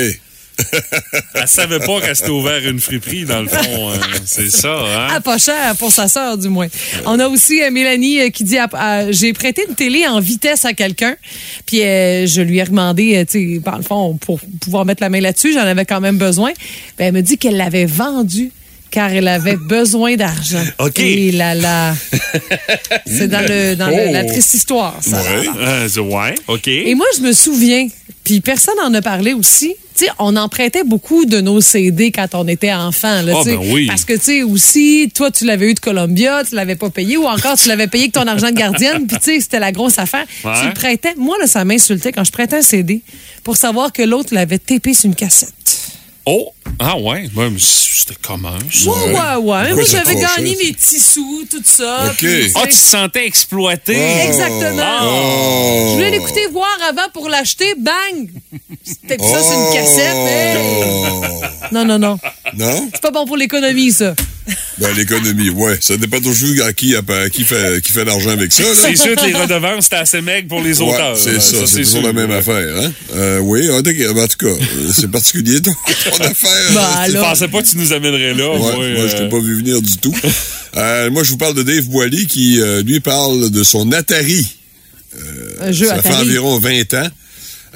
Elle savait pas qu'elle s'était ouvert une friperie, dans le fond. euh, c'est ça, hein? Ah, pas cher pour sa sœur, du moins. On a aussi euh, Mélanie euh, qui dit J'ai prêté une télé en vitesse à quelqu'un, puis je lui ai demandé, tu sais, par le fond, pour pouvoir mettre la main là-dessus, j'en avais quand même besoin. Ben, elle me dit qu'elle l'avait vendu car elle avait besoin d'argent. OK. Et là, là. C'est dans, le, dans le- la triste histoire, ça. Ouais. Euh, c'est- ouais, OK. Et moi, je me souviens, puis personne n'en a parlé aussi. Tu sais, on en prêtait beaucoup de nos CD quand on était enfant. Là, Ah, ben oui. Parce que, tu sais, aussi, toi, tu l'avais eu de Columbia, tu l'avais pas payé, ou encore, tu l'avais payé avec ton argent de gardienne, puis, tu sais, c'était la grosse affaire. Ouais. Tu le prêtais. Moi, là, ça m'insultait quand je prêtais un CD pour savoir que l'autre l'avait tapé sur une cassette. Oh! Ah ouais? C'était comment, ça? Ouais, ouais, ouais. Moi, j'avais gagné mes petits sous, tout ça. Puis, Ah, tu te sentais exploité? Exactement. Oh. Je voulais l'écouter voir avant pour l'acheter, bang! C'était ça, c'est une cassette. hey! Oh. Non, non, non. Non? C'est pas bon pour l'économie, ça. Ben, l'économie, ouais. Ça dépend toujours à qui, à qui fait, qui fait l'argent avec ça. C'est sûr que les redevances, c'était assez maigre pour les Ouais, auteurs. c'est ça, c'est toujours sûr. la même affaire, hein? Euh, oui, en tout cas, en tout cas, euh, c'est particulier ton, ton affaire. Je alors. pensais pas que tu nous amènerais là. Ouais, moi, moi, je euh, t'ai pas vu venir du tout. Euh, moi, je vous parle de Dave Boily qui, euh, lui, parle de son Atari. Un jeu Ça fait Atari. environ 20 ans.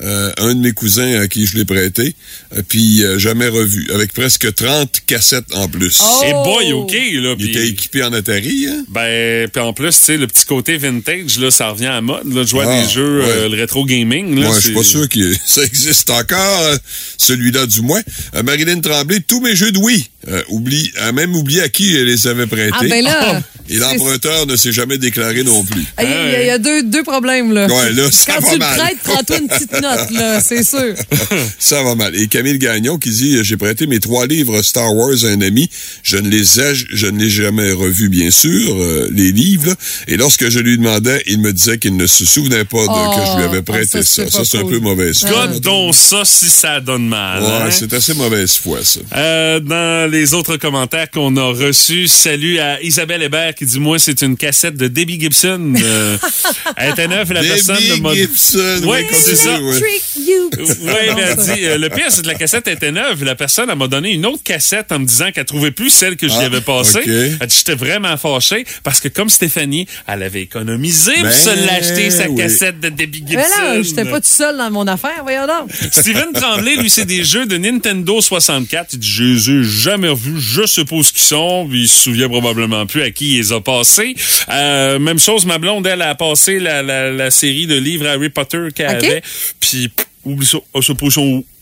Euh, un de mes cousins à qui je l'ai prêté, euh, puis euh, jamais revu, avec presque 30 cassettes en plus. Oh! Et boy, OK, là. Il était équipé en Atari, hein? Ben, puis en plus, tu sais, le petit côté vintage, là, ça revient à mode, là, de jouer à Ah, des jeux, ouais. euh, le rétro gaming, là. Moi, je c'est- suis pas sûr que ça existe encore, euh, celui-là du moins. Euh, Marilyn Tremblay, tous mes jeux de Wii, euh, oublie, a même oublié à qui elle les avait prêtés. Ah, ben là. Et l'emprunteur ne s'est jamais déclaré non plus. Il y a, il y a deux, deux problèmes, là. Ouais, là, ça Quand va tu le prêtes, prends-toi une petite note, là, c'est sûr. Ça va mal. Et Camille Gagnon qui dit J'ai prêté mes trois livres Star Wars à un ami. Je ne les ai, je ne les ai jamais revus, bien sûr, euh, les livres. Et lorsque je lui demandais, il me disait qu'il ne se souvenait pas de, Oh, que je lui avais ah, prêté ça, ça. c'est Ça, pas c'est un peu mauvaise foi. God donc ça si ça donne mal. Ouais, hein? c'est assez mauvaise foi, ça. Euh, dans les autres commentaires qu'on a reçus, salut à Isabelle Hébert qui dit Moi, c'est une cassette de Debbie Gibson. Euh, elle était neuve la personne Debbie m'a- Gibson, Ouais, oui, c'est ça. ouais. Trick you. Oui, elle dit, euh, le pire, c'est que la cassette était neuve. La personne, elle m'a donné une autre cassette en me disant qu'elle trouvait plus celle que j'y Ah, avais passée. ok. Elle dit, j'étais vraiment fâché parce que comme Stéphanie, elle avait économisé pour Ben, se l'acheter, sa oui. cassette de Debbie Gibson. Mais là, j'étais pas tout seul dans mon affaire, voyons donc. Steven Tremblay, lui, c'est des jeux de Nintendo 64. Il dit, je les ai jamais revus. Je suppose qu'ils sont. Il se souvient probablement plus à qui il les a passés. Euh, même chose, ma blonde, elle a passé la, la, la série de livres Harry Potter qu'elle OK. avait. Puis, pff,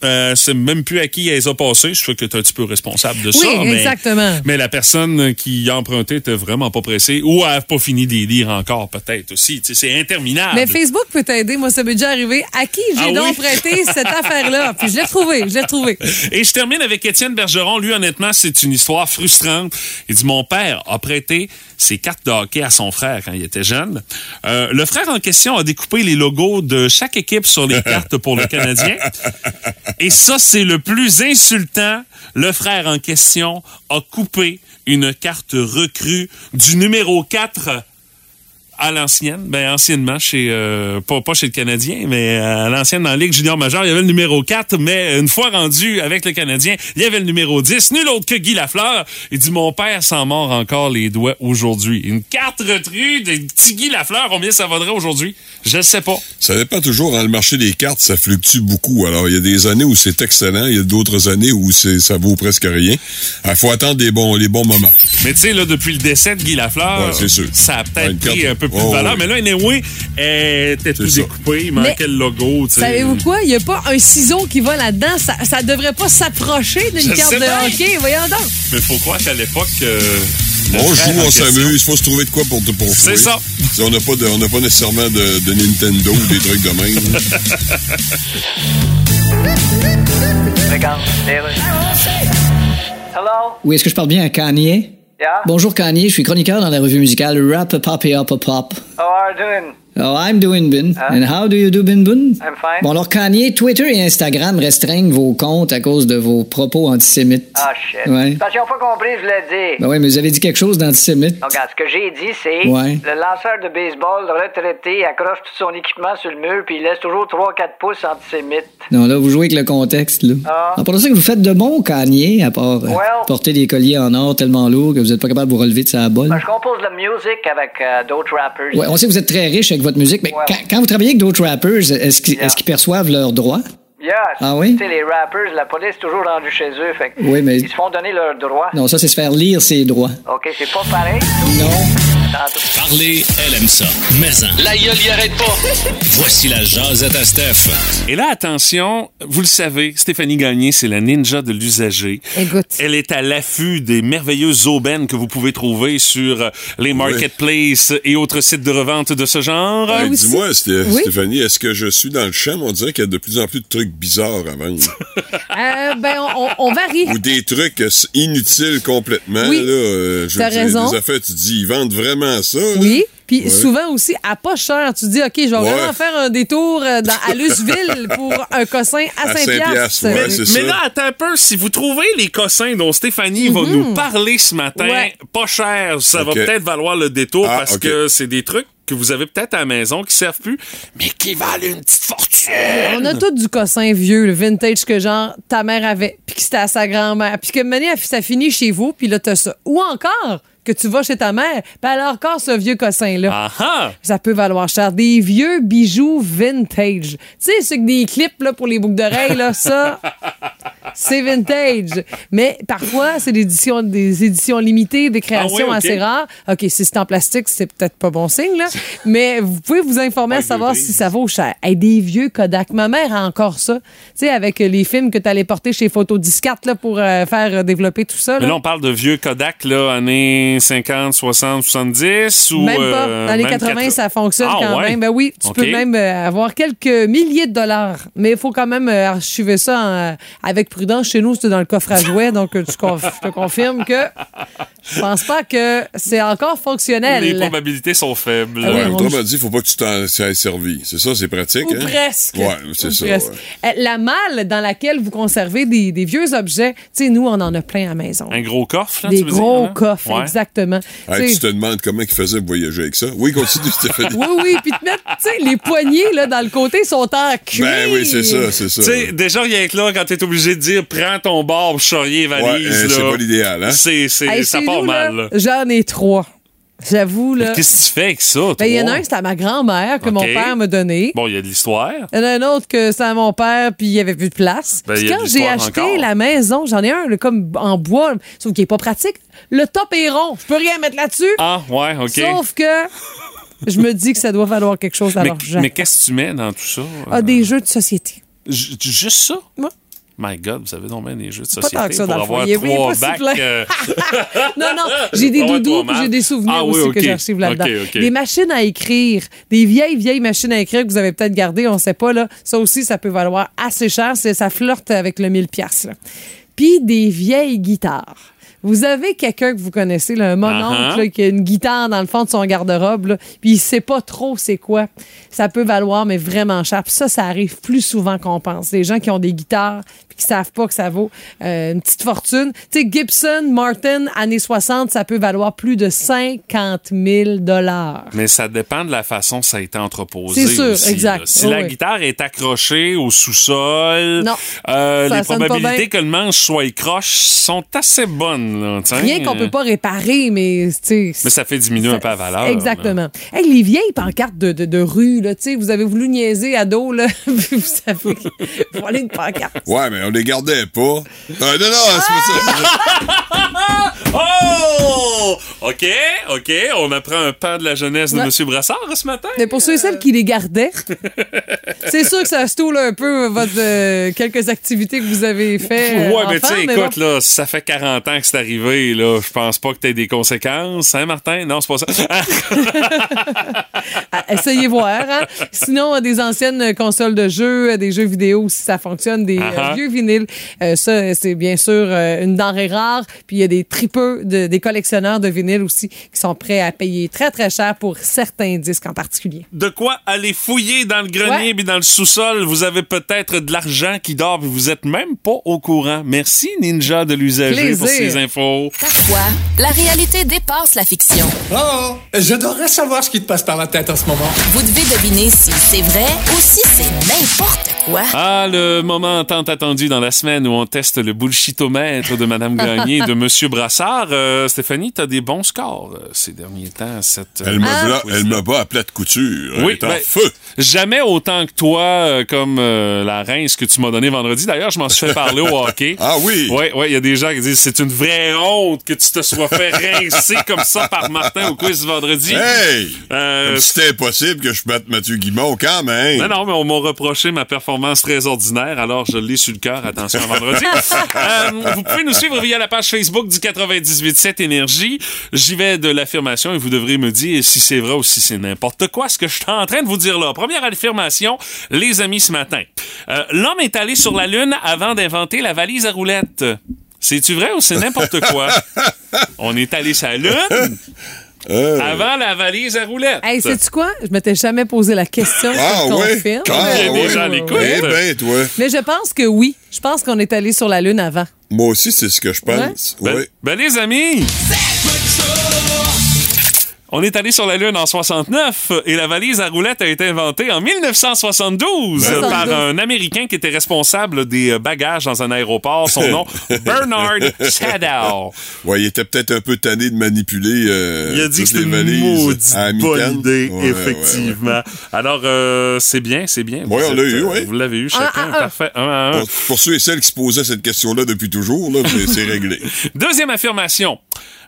ça. Euh, c'est même plus à qui elle les a passés. Je fais que tu es un petit peu responsable de ça. Oui, mais- exactement. Mais la personne qui a emprunté était vraiment pas pressée. Ou elle n'a pas fini de les lire encore, peut-être aussi. C'est interminable. Mais Facebook peut t'aider. Moi, ça m'est déjà arrivé. À qui j'ai Ah donc oui? prêté cette affaire-là? Puis je l'ai retrouvé, je l'ai retrouvé. Et je termine avec Étienne Bergeron. Lui, honnêtement, c'est une histoire frustrante. Il dit, mon père a prêté ses cartes de hockey à son frère quand il était jeune. Euh, le frère en question a découpé les logos de chaque équipe sur les cartes pour le Canadien. Et ça, c'est le plus insultant. Le frère en question a coupé une carte recrue du numéro 4 à l'ancienne, ben anciennement chez euh, pas, pas chez le Canadien, mais à l'ancienne dans la Ligue junior majeure, il y avait le numéro 4, mais une fois rendu avec le Canadien, il y avait le numéro 10, nul autre que Guy Lafleur. Il dit mon père s'en mord encore les doigts aujourd'hui. Une carte retenue de petit Guy Lafleur, combien ça vaudrait aujourd'hui? Je ne sais pas. Ça n'est pas toujours dans le marché des cartes, ça fluctue beaucoup. Alors il y a des années où c'est excellent, il y a d'autres années où c'est ça vaut presque rien. Il faut attendre des bons les bons moments. Mais tu sais là depuis le décès de Guy Lafleur, Ouais, c'est sûr. ça a peut-être Ouais, pris un peu plus Oh, de valeur, oui. mais là anyway, elle était tout C'est ça. découpé, il manquait Mais le logo, tu sais. Savez-vous quoi? Il n'y a pas un ciseau qui va là-dedans. Ça, ça devrait pas s'approcher d'une carte de hockey. Voyons donc. Mais faut croire qu'à l'époque euh, On joue, on s'amuse, faut se trouver de quoi pour pour C'est jouer. ça. On n'a pas de, on n'a pas nécessairement de, de Nintendo ou des trucs de même. Hello? Oui, est-ce que je parle bien à Kanye? Yeah? Bonjour Kanye, je suis chroniqueur dans la revue musicale Rap Pop et Up Pop. How are you doing? Oh, I'm doing bin. And how do you do bin bin? I'm fine. Bon, alors Kanye, Twitter et Instagram restreignent vos comptes à cause de vos propos antisémites. Ah, shit. Ouais. Parce qu'ils n'ont pas compris, je voulais dire. Ben oui, mais vous avez dit quelque chose d'antisémite. Donc, regarde, ce que j'ai dit, c'est Ouais. le lanceur de baseball retraité accroche tout son équipement sur le mur puis il laisse toujours 3-4 pouces antisémites. Non, là, vous jouez avec le contexte, là. Ah. En ça que vous faites de bon, Kanye, à part euh, Well. porter des colliers en or tellement lourds que vous n'êtes pas capable de vous relever de sa bolle. Ben, je compose de la musique avec euh, d'autres rappers. Ouais, on sait que vous êtes très riche avec votre musique, mais Ouais. quand, quand vous travaillez avec d'autres rappers, est-ce qu'ils Yeah. est-ce qu'ils perçoivent leurs droits? Yes. Ah oui? Tu sais, les rappers, la police est toujours rendue chez eux. Fait Oui, mais- Ils se font donner leurs droits. Non, ça, c'est se faire lire ses droits. OK, c'est pas pareil? Non. Parler, elle aime ça. Mais en, la gueule y arrête pas. Voici la jasette à Steph. Et là, attention, vous le savez, Stéphanie Gagné, c'est la ninja de l'usager. Écoute. Elle est à l'affût des merveilleuses aubaines que vous pouvez trouver sur euh, les marketplaces et autres sites de revente de ce genre. Hey, aussi. Dis-moi, Oui? Stéphanie, est-ce que je suis dans le champ? On dirait qu'il y a de plus en plus de trucs bizarres à vendre. Euh, ben, on, on- on varie. Ou des trucs inutiles complètement. Oui. Là, euh, je dire, raison. Des affaires, tu te dis, ils vendent vraiment ça. là? Oui. Puis Ouais. souvent aussi, à pas cher, tu dis, OK, je vais Ouais. vraiment faire un détour euh, dans, à Luceville pour un cossin à À 5 5 piastres, ouais, c'est ça. Mais là, attends un peu, si vous trouvez les cossins dont Stéphanie va nous parler ce matin, Mhm. Ouais. pas cher, ça va peut-être valoir le détour Ah, parce que c'est des trucs que vous avez peut-être à la maison qui servent plus, mais qui valent une petite fortune. On a tout du cossin vieux, le vintage que genre ta mère avait, puis que c'était à sa grand-mère, puis que maintenant ça finit chez vous, puis là t'as ça. Ou encore que tu vas chez ta mère, puis elle a encore ce vieux cossin là. Ah ah! Ça peut valoir cher. Des vieux bijoux vintage. Tu sais, c'est que des clips là, pour les boucles d'oreilles, là, ça, c'est vintage. Mais parfois, c'est des éditions, des éditions limitées, des créations Ah oui, ok. assez rares. OK, si c'est en plastique, c'est peut-être pas bon signe, là. Mais vous pouvez vous informer à savoir si ça vaut cher. Hey, des vieux Kodak. Ma mère a encore ça. Tu sais, avec les films que tu allais porter chez Photodiscarte là, pour euh, faire euh, développer tout ça. Mais là. là, on parle de vieux Kodak, là, années 50, 60, 70 ou. Même pas. euh, Dans les même 80, 80. ça fonctionne Ah, quand ouais? même. Ben oui, tu peux même euh, avoir quelques milliers de dollars. Mais il faut quand même euh, archiver ça en- avec prudence. Chez nous, c'était dans le coffre à jouets. donc, tu conf- je te confirme que je pense pas que c'est encore fonctionnel. Les probabilités sont faibles. Oui, Ouais, on- autrement dit, faut pas que tu t'en aies servi. C'est ça, c'est pratique. Ou hein? presque. Ouais, c'est Ou ça. presque. ouais. La malle dans laquelle vous conservez des, des vieux objets, tu sais, nous, on en a plein à la maison. Un gros coffre, là, des tu veux gros dire, hein? coffres, Ouais. exactement. Hey, Tu te demandes comment ils faisaient pour voyager avec ça. Oui, continue, Stéphanie. Oui, oui, puis te mettre, tu sais, les poignées là, dans le côté sont en cuir. Ben oui, c'est ça, c'est ça. Tu sais, déjà, rien que là, quand t'es obligé de dire prends ton bar, charrier, valise, Ouais, euh, là. c'est pas l'idéal, hein? C'est, c'est, Hey, ça part nous, mal, là. J'en ai trois. J'avoue, là. Qu'est-ce que tu fais avec ça, toi? Ben, il y en a un, c'est à ma grand-mère que mon père m'a donné. Bon, il y a de l'histoire. Il y en a un autre que c'est à mon père, puis il n'y avait plus de place. Ben, Puis quand j'ai acheté encore. la maison, j'en ai un là, comme en bois, sauf qu'il n'est pas pratique. Le top est rond. Je peux rien mettre là-dessus. Ah, ouais, OK. Sauf que je me dis que ça doit valoir quelque chose à mais, l'argent. mais qu'est-ce que tu mets dans tout ça? Ah, des jeux de société. J- Juste ça? Ouais. My God, vous avez donc bien des jeux de Pas société tant que ça pour dans le avoir. Oui, trois pas bacs. euh, Non, non, j'ai des doudous j'ai des souvenirs Ah oui, aussi que j'archive là-dedans. Ok, ok. Des machines à écrire, des vieilles, vieilles machines à écrire que vous avez peut-être gardées, on sait pas, là. Ça aussi, ça peut valoir assez cher. Ça flirte avec le 1000 piastres, là. Puis des vieilles guitares. Vous avez quelqu'un que vous connaissez, là, un mononcle, Uh-huh. qui a une guitare dans le fond de son garde-robe, puis il sait pas trop c'est quoi. Ça peut valoir, mais vraiment cher. Puis ça, ça arrive plus souvent qu'on pense. Des gens qui ont des guitares puis qui savent pas que ça vaut euh, une petite fortune. Tu sais, Gibson, Martin, années 60, ça peut valoir plus de 50 000 dollars. Mais ça dépend de la façon dont ça a été entreposé. C'est sûr, aussi, exact. là. Si Oh, la oui. guitare est accrochée au sous-sol, euh, les probabilités que le manche soit croche sont assez bonnes. Là. Rien qu'on peut pas réparer, mais tu sais, Mais ça fait diminuer un peu la valeur. Exactement. Hey, les vieilles pancartes de, de, de rue, là, tu sais, vous avez voulu niaiser ado, là, puis vous savez, voilà une pancarte. Ouais, mais on les gardait pas. Euh, non, non, c'est pas ça. Oh! OK, OK. On apprend un pan de la jeunesse de Ouais. M. Brassard ce matin. Mais pour ceux et celles qui les gardaient, c'est sûr que ça stoule un peu votre, euh, quelques activités que vous avez fait. euh, Ouais, mais tu sais, écoute, bon. là, ça fait 40 ans que c'est arrivé, là. Je pense pas que t'aies des conséquences, hein, Martin? Non, c'est pas ça. Ah, Essayez voir. Hein? Sinon, euh, des anciennes consoles de jeux, euh, des jeux vidéo, si ça fonctionne, des euh, Ah-ha. vieux vinyles. Euh, ça, c'est bien sûr euh, une denrée rare. Puis il y a des tripeux, de- des collectionneurs de vinyles aussi qui sont prêts à payer très, très cher pour certains disques en particulier. de quoi aller fouiller dans le grenier puis dans le sous-sol? Vous avez peut-être de l'argent qui dort puis vous êtes même pas au courant. Merci, Ninja de l'usager, pour ces infos. Parfois, la réalité dépasse la fiction. Oh, j'adorerais savoir ce qui te passe par la tête en ce moment. Vous devez deviner si c'est vrai ou si c'est n'importe quoi. Ah, le moment tant attendu dans la semaine où on teste le bullshitomètre de Madame Gagné et de Monsieur Brassard. Euh, Stéphanie, t'as des bons scores euh, ces derniers temps. Cette, Elle me, Ah. bla- elle me bat à plate couture. Elle Oui, est en ben, feu. Jamais autant que toi, euh, comme euh, la rince que tu m'as donnée vendredi. D'ailleurs, je m'en suis fait parler au hockey. Ah oui? Oui, il y a des gens qui disent c'est une vraie honte que tu te sois fait rincer comme ça par Martin au quiz vendredi. Hey! Euh, c'était impossible que je batte Mathieu Guimont quand même. non, non, mais on m'a reproché ma performance très ordinaire, alors je l'ai sur le cœur. Attention à vendredi. Euh, vous pouvez nous suivre via la page Facebook du 98.7 Énergie. J'y vais de l'affirmation et vous devrez me dire si c'est vrai ou si c'est n'importe quoi ce que je suis en train de vous dire là. Première affirmation, les amis, ce matin. Euh, L'homme est allé sur la Lune avant d'inventer la valise à roulettes. C'est-tu vrai ou c'est n'importe quoi? On est allé sur la Lune Euh, avant la valise à roulettes. Hey, sais-tu quoi? Je m'étais jamais posé la question. ah te oui? confirme. Ah, Il y a des oui. gens à l'écoute. Eh ben, toi. Mais je pense que oui. Je pense qu'on est allé sur la Lune avant. Moi aussi, c'est ce que je pense. Ben, Oui. ben, les amis! On est allé sur la Lune en 69 et la valise à roulettes a été inventée en 1972 Ben, par 72. un Américain qui était responsable des euh, bagages dans un aéroport. Son nom, Bernard Sadow. Ouais, il était peut-être un peu tanné de manipuler. euh, Il a dit que toutes les une valises maudite à bonne idée, Ouais, effectivement. Alors, euh, c'est bien, c'est bien. Vous on l'a eu, ouais. Vous l'avez eu chacun, Un à un. parfait. Un à un. Pour, pour ceux et celles qui se posaient cette question-là depuis toujours, là, c'est réglé. Deuxième affirmation.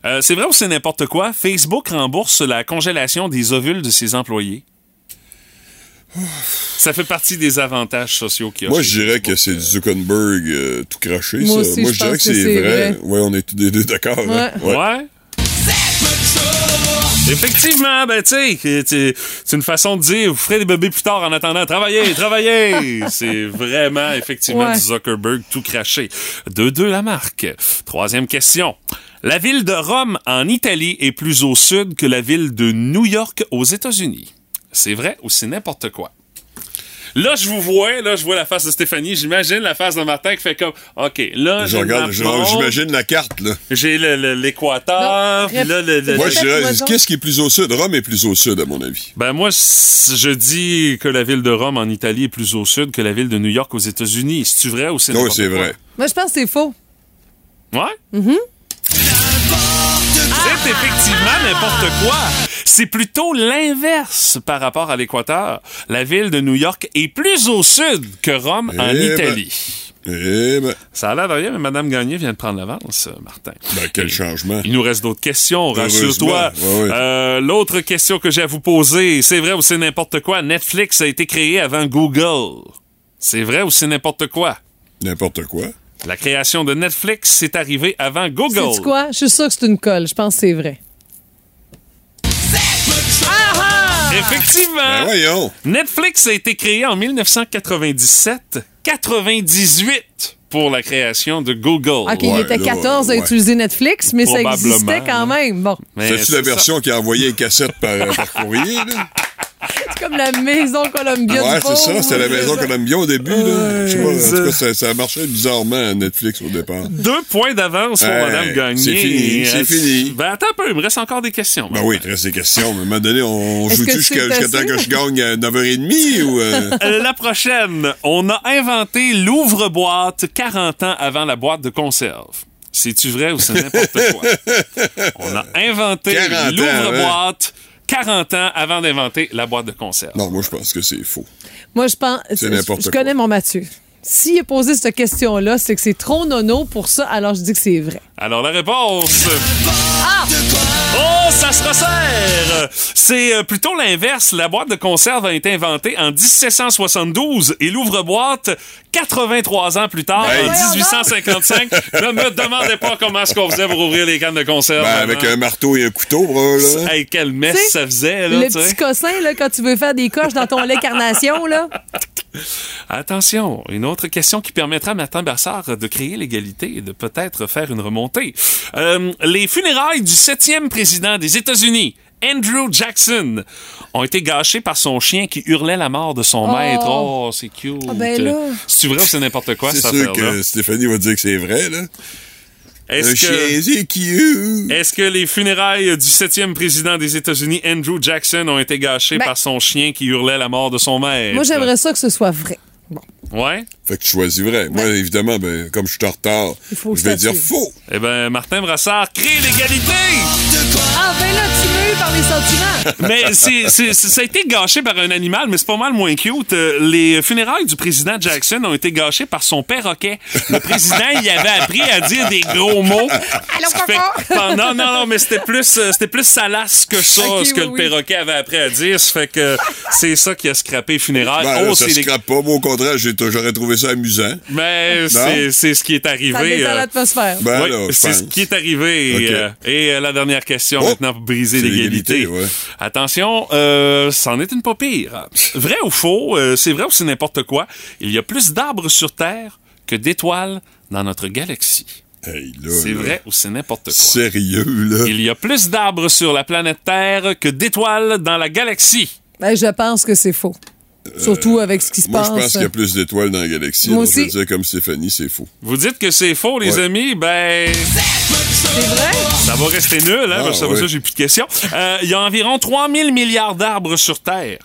Euh, c'est vrai ou c'est n'importe quoi? Facebook rembourse la congélation des ovules de ses employés. Ça fait partie des avantages sociaux qu'il y a. Moi, je dirais que c'est du Zuckerberg euh, tout craché, Moi ça. aussi, Moi, je je dirais que que c'est vrai. vrai. Ouais, on est tous les deux d'accord. hein? Ouais. Ouais. Effectivement, ben tu sais, c'est une façon de dire vous ferez des bébés plus tard en attendant. Travaillez, travaillez. c'est vraiment effectivement Ouais. du Zuckerberg tout craché. 2-2 la marque. Troisième question. La ville de Rome en Italie est plus au sud que la ville de New York aux États-Unis. C'est vrai ou c'est n'importe quoi? Là, je vous vois, là, je vois la face de Stéphanie, j'imagine la face de Martin qui fait comme, OK, là, Je regarde, j'imagine la carte, là. j'ai l'équateur, puis là, le- le- Moi, qu'est-ce qui est plus au sud? Rome est plus au sud, à mon avis. Ben moi, je dis que la ville de Rome en Italie est plus au sud que la ville de New York aux États-Unis. C'est-tu vrai ou c'est Oui, n'importe c'est quoi? vrai. Moi, je pense que c'est faux. Ouais? C'est effectivement n'importe quoi. C'est plutôt l'inverse par rapport à l'équateur. La ville de New York est plus au sud que Rome en Eh ben. Italie. Eh ben, Ça a l'air de rien, mais Mme Gagné vient de prendre l'avance, Martin. ben, quel changement. Il nous reste d'autres questions, rassure-toi. ouais, ouais. Euh, L'autre question que j'ai à vous poser, c'est vrai ou c'est n'importe quoi? Netflix a été créé avant Google. C'est vrai ou c'est n'importe quoi? N'importe quoi. La création de Netflix est arrivée avant Google. Sais-tu quoi? Je suis sûre que c'est une colle. Je pense que c'est vrai. Effectivement. Ben voyons. Netflix a été créé en 1997. 98 pour la création de Google. OK, il était 14 à utiliser Netflix, mais ça existait quand même. Bon, C'est-tu la c'est version qui a envoyé une cassette par, par courrier, là? c'est comme la maison Columbia Ouais, c'est ça. C'était la maison qu'on aime bien au début, là. Je sais pas. En tout cas, ça, ça marchait bizarrement à Netflix au départ. Deux points d'avance pour Hey, Madame Gagné. c'est fini, c'est Euh, fini. Ben, attends un peu, il me reste encore des questions. Ben oui, il te reste des questions. Mais à un moment donné, on joue-tu jusqu'à c'est jusqu'à temps que je gagne à 9h30 ou... euh? La prochaine, on a inventé l'ouvre-boîte 40 ans avant la boîte de conserve. C'est-tu vrai ou c'est n'importe quoi? On a inventé 40 ans, l'ouvre-boîte 40 ans avant d'inventer la boîte de conserve. Non, moi, je pense que c'est faux. Moi, je pense. C'est n'importe Je quoi. connais mon Mathieu. S'il a posé cette question-là, c'est que c'est trop nono pour ça, alors je dis que c'est vrai. Alors la réponse. Oh, ça se resserre! C'est euh, plutôt l'inverse. La boîte de conserve a été inventée en 1772 et l'ouvre-boîte 83 ans plus tard, en 1855. ne me demandez pas comment est-ce qu'on faisait pour ouvrir les cannes de conserve. Ben, avec un marteau et un couteau, bro, là. Hey, quelle messe ça faisait, là, Le petit cossin, là, quand tu veux faire des coches dans ton lait carnation, là. Attention, une autre question qui permettra à Martin Bassard de créer l'égalité et de peut-être faire une remontée. Euh, les funérailles du septième président des États-Unis, Andrew Jackson, ont été gâchées par son chien qui hurlait la mort de son Oh. maître. Oh, c'est cute. Ah, ben. C'est vrai ou c'est n'importe quoi, C'est sûr que Stéphanie va dire que c'est vrai, là. Est-ce que... chien, c'est cute. Est-ce que les funérailles du septième président des États-Unis, Andrew Jackson, ont été gâchées Ben- par son chien qui hurlait la mort de son maître? Moi, j'aimerais ça que ce soit vrai. Ouais? Fait que tu choisis vrai. Moi, évidemment, ben, comme je suis en retard, je vais statuer. dire faux. Eh ben, Martin Brassard crée l'égalité! Ah, ben là, tu eu par les sentiments. mais c'est, c'est- ça a été gâché par un animal, mais c'est pas mal moins cute. Euh, Les funérailles du président Jackson ont été gâchées par son perroquet. Le président, il avait appris à dire des gros mots. Allô, papa? pendant- non, non, mais c'était plus, euh, c'était plus salace que ça, ce que oui, le oui. perroquet avait appris à dire. Ça fait que c'est ça qui a scrappé les funérailles. Ben, oh, ça les- scrape pas. Moi, au contraire, j'ai- j'aurais trouvé ça amusant. Mais c'est, c'est ce qui est arrivé. Ça euh, l'atmosphère. Ben, oui, c'est ce qui est arrivé. Et, euh, et, euh, la dernière question Oh! maintenant pour briser C'est ouais. Attention, euh, c'en est une pas pire. Vrai ou faux, euh, c'est vrai ou c'est n'importe quoi, il y a plus d'arbres sur Terre que d'étoiles dans notre galaxie. Hey, C'est vrai ou c'est n'importe quoi? Sérieux, là. Il y a plus d'arbres sur la planète Terre que d'étoiles dans la galaxie. Ben, je pense que c'est faux. Surtout avec ce qui se Moi, passe. je pense qu'il y a plus d'étoiles dans la galaxie. Moi je aussi. dire comme Stéphanie, c'est faux. Vous dites que c'est faux, les Ouais. amis? Ben. C'est vrai? Ça va rester nul, hein? Ah, parce que ça, ça, j'ai plus de questions. Euh, Il y a environ 3000 milliards d'arbres sur Terre.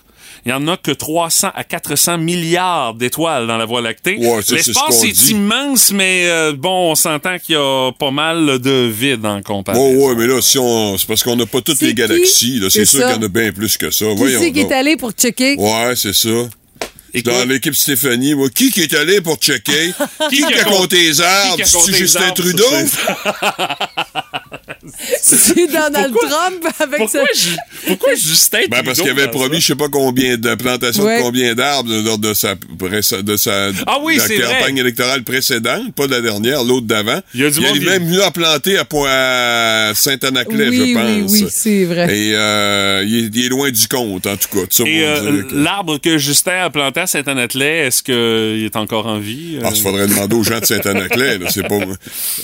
Il y en a que 300 à 400 milliards d'étoiles dans la Voie lactée. Ouais, L'espace est, immense, mais euh, bon, on s'entend qu'il y a pas mal de vide en comparaison. Oh, ouais, mais là, si on, c'est parce qu'on n'a pas toutes les galaxies. C'est sûr qu'il y en a bien plus que ça. Qui Voyons c'est qui est allé pour checker? Ouais, c'est ça. Écoute, Dans l'équipe Stéphanie, moi, qui qui est allé pour checker? qui, qui a compté les arbres? C'est Justin Trudeau? C'est Donald Trump avec pourquoi. Ju- pourquoi Justin Ben, parce qu'il avait dans promis, ça? je sais pas combien de plantations Ouais. de combien d'arbres lors de sa, de sa Ah oui, de la c'est vrai. campagne électorale précédente, pas de la dernière, l'autre d'avant. Il y a du monde est qui- même venu en planter à, Point- à Saint-Anaclet, Oui, je oui, pense. oui, c'est vrai. Et euh, il, est, il est loin du compte, en tout cas. Tout ça Et pour euh, l'arbre que Justin a planté à Saint-Anatlet, est-ce qu'il est encore en vie? Euh, Ah, il faudrait demander aux gens de Saint-Anaclet. C'est pas.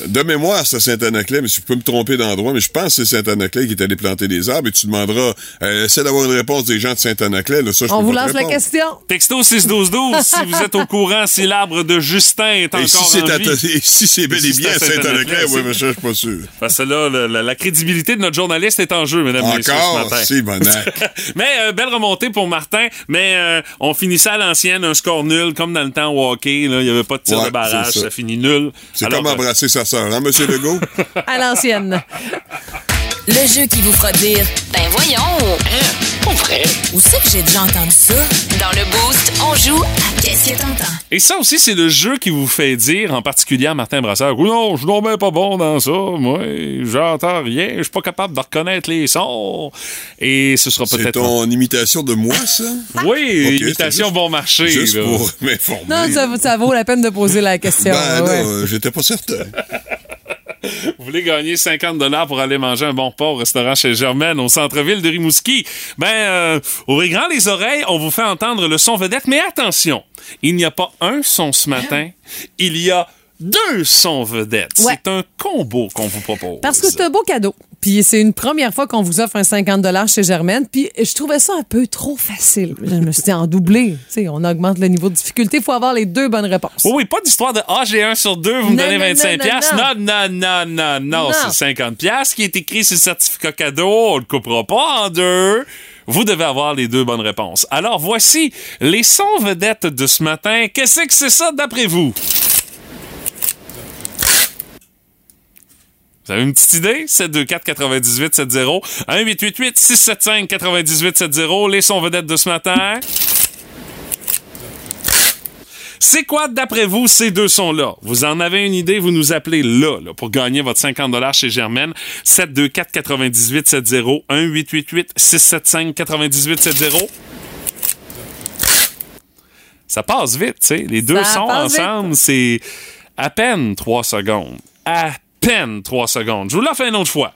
De mémoire, c'est Saint-Anaclet, mais je peux me tromper mais je pense que c'est Saint-Anaclet qui est allé planter des arbres et tu demanderas, euh, essaie d'avoir une réponse des gens de Saint-Anaclet. Là, ça, je On vous lance la question. Texto 61212 si vous êtes au courant si l'arbre de Justin est encore Et si c'est en vie. et si c'est bel et Si bien à Saint-Anaclet, oui, mais ça, je suis pas sûr. Parce que là, la, la crédibilité de notre journaliste est en jeu, mesdames et messieurs, ce Encore, matin. c'est bonac. mais euh, belle remontée pour Martin, mais euh, on finissait à l'ancienne, un score nul, comme dans le temps au hockey. Il n'y avait pas de tir Ouais, de barrage, ça. ça. finit nul. C'est Alors, comme euh, embrasser sa sœur, hein, Monsieur Legault? À l'ancienne. Le jeu qui vous fera dire Ben voyons! Pas vrai. Où c'est que j'ai déjà entendu ça? Dans le Boost, on joue à Qu'est-ce que t'entends? Et ça aussi, c'est le jeu qui vous fait dire, en particulier à Martin Brasseur, ou non, je suis ben pas bon dans ça, moi, j'entends rien, je suis pas capable de reconnaître les sons. Et ce sera C'est peut-être... ton imitation de moi, ça? Oui, imitation c'est bon marché. Juste là. pour m'informer. Non, ça, ça vaut la peine de poser la question. Ben ouais. euh, j'étais pas certain. Vous voulez gagner 50 dollars pour aller manger un bon repas au restaurant chez Germaine au centre-ville de Rimouski? Ben, euh, ouvrez grand les oreilles, on vous fait entendre le son vedette. Mais attention, il n'y a pas un son ce matin, il y a deux sons vedettes. Ouais. C'est un combo qu'on vous propose. Parce que c'est un beau cadeau. Puis c'est une première fois qu'on vous offre un 50 chez Germaine. Puis je trouvais ça un peu trop facile. Je me suis dit, en doublé, tu sais, on augmente le niveau de difficulté. Il faut avoir les deux bonnes réponses. Oui, oui, pas d'histoire de Ah, j'ai un sur deux, vous me donnez non, 25 non, non, Non, non, non, non, non, c'est 50 piastres qui est écrit sur le certificat cadeau. On le coupera pas en deux. Vous devez avoir les deux bonnes réponses. Alors, voici les sons vedettes de ce matin. Qu'est-ce que c'est ça d'après vous? Vous avez une petite idée? 724 98 70 1 888 675 98 70 Les sons vedettes de ce matin. C'est quoi, d'après vous, ces deux sons-là? Vous en avez une idée, vous nous appelez là, là pour gagner votre 50 chez Germaine. 724 98 70 1 888 675 98 70 Ça passe vite, tu sais. Les deux Ça sons passe vite. ensemble, c'est à peine trois secondes. À peine trois secondes. Je vous la fais une autre fois.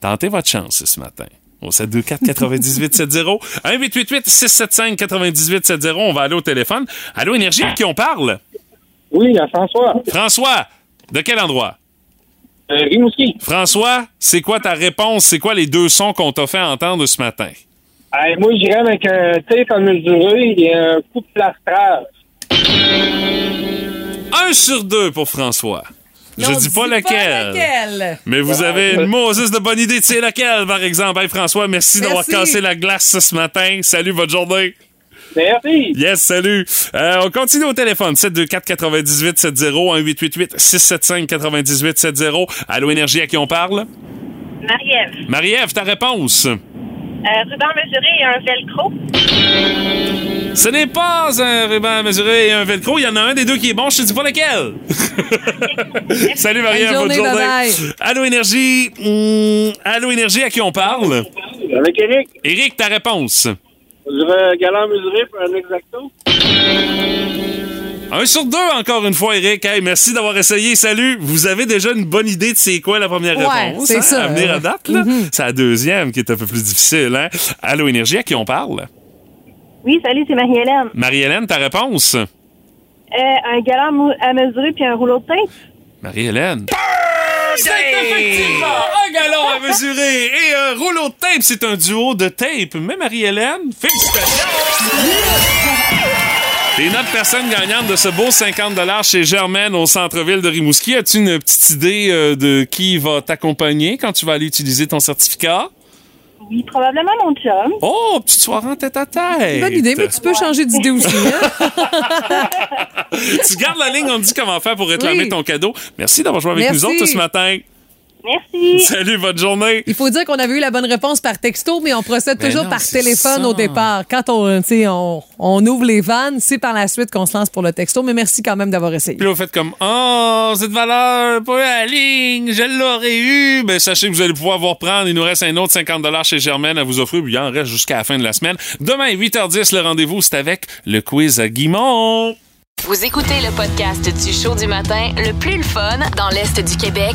Tentez votre chance ce matin. Au 724 98 70 1 888 675 98 70 On va aller au téléphone. Allô, Énergie, à qui on parle? Oui, à François. François, de quel endroit? Euh, Rimouski. François, c'est quoi ta réponse? C'est quoi les deux sons qu'on t'a fait entendre ce matin? Hey, moi, j'irais avec un tape à mesurer et un coup de plastrage. Un sur deux pour François. Je dis pas lequel. lequel. Mais vous avez une Moses de bonne idée. Tu sais laquelle, par exemple? Hey, François, merci, d'avoir cassé la glace ce matin. Salut, bonne journée. Merci. Yes, salut. Euh, on continue au téléphone. 724 98 70 1888 675 98 70 Allô, Énergie, à qui on parle? Marie-Ève. Marie-Ève, ta réponse? Euh, ruban mesuré et un velcro. Ce n'est pas un ruban à mesurer et un velcro. Il y en a un des deux qui est bon. Je te dis pas lequel. Salut Marie-Ève, bonne journée. journée. Allô Énergie. Hum, Allô Énergie, à qui on parle? Avec Eric, Éric, ta réponse? je dirais galant mesuré pour un exacto. Un sur deux, encore une fois, Eric. Hey, merci d'avoir essayé. Salut. Vous avez déjà une bonne idée de c'est quoi la première Ouais, réponse? c'est hein, ça. À venir à date, là. C'est la deuxième qui est un peu plus difficile, hein? Allô Énergie, à qui on parle? Oui, salut, c'est Marie-Hélène. Marie-Hélène, ta réponse? Euh, un galant à mesurer puis un rouleau de tape. Marie-Hélène. C'est effectivement un galon à mesurer et un rouleau de tape. C'est un duo de tape. Mais Marie-Hélène, félicitations! T'es notre personne gagnante de ce beau 50 chez Germaine au centre-ville de Rimouski. As-tu une petite idée euh, de qui va t'accompagner quand tu vas aller utiliser ton certificat? Oui, probablement mon chum. Oh, petite soirée en tête à tête. Bonne idée, mais tu peux changer d'idée aussi. hein? tu gardes la ligne, on te dit comment faire pour réclamer Oui. ton cadeau. Merci d'avoir joué avec Merci. nous autres ce matin. Merci. Salut, bonne journée. Il faut dire qu'on avait eu la bonne réponse par texto, mais on procède Ben toujours non, par téléphone ça. au départ. Quand on, tu sais, on, on ouvre les vannes, c'est par la suite qu'on se lance pour le texto. Mais merci quand même d'avoir essayé. Puis là, vous faites comme Oh, cette valeur, pas eu à la ligne, je l'aurais eu. Ben, sachez que vous allez pouvoir vous reprendre. Il nous reste un autre 50 chez Germaine à vous offrir. Puis il en reste jusqu'à la fin de la semaine. Demain, 8h10, le rendez-vous, c'est avec le quiz à Guimont. Vous écoutez le podcast du show du matin le plus le fun dans l'Est du Québec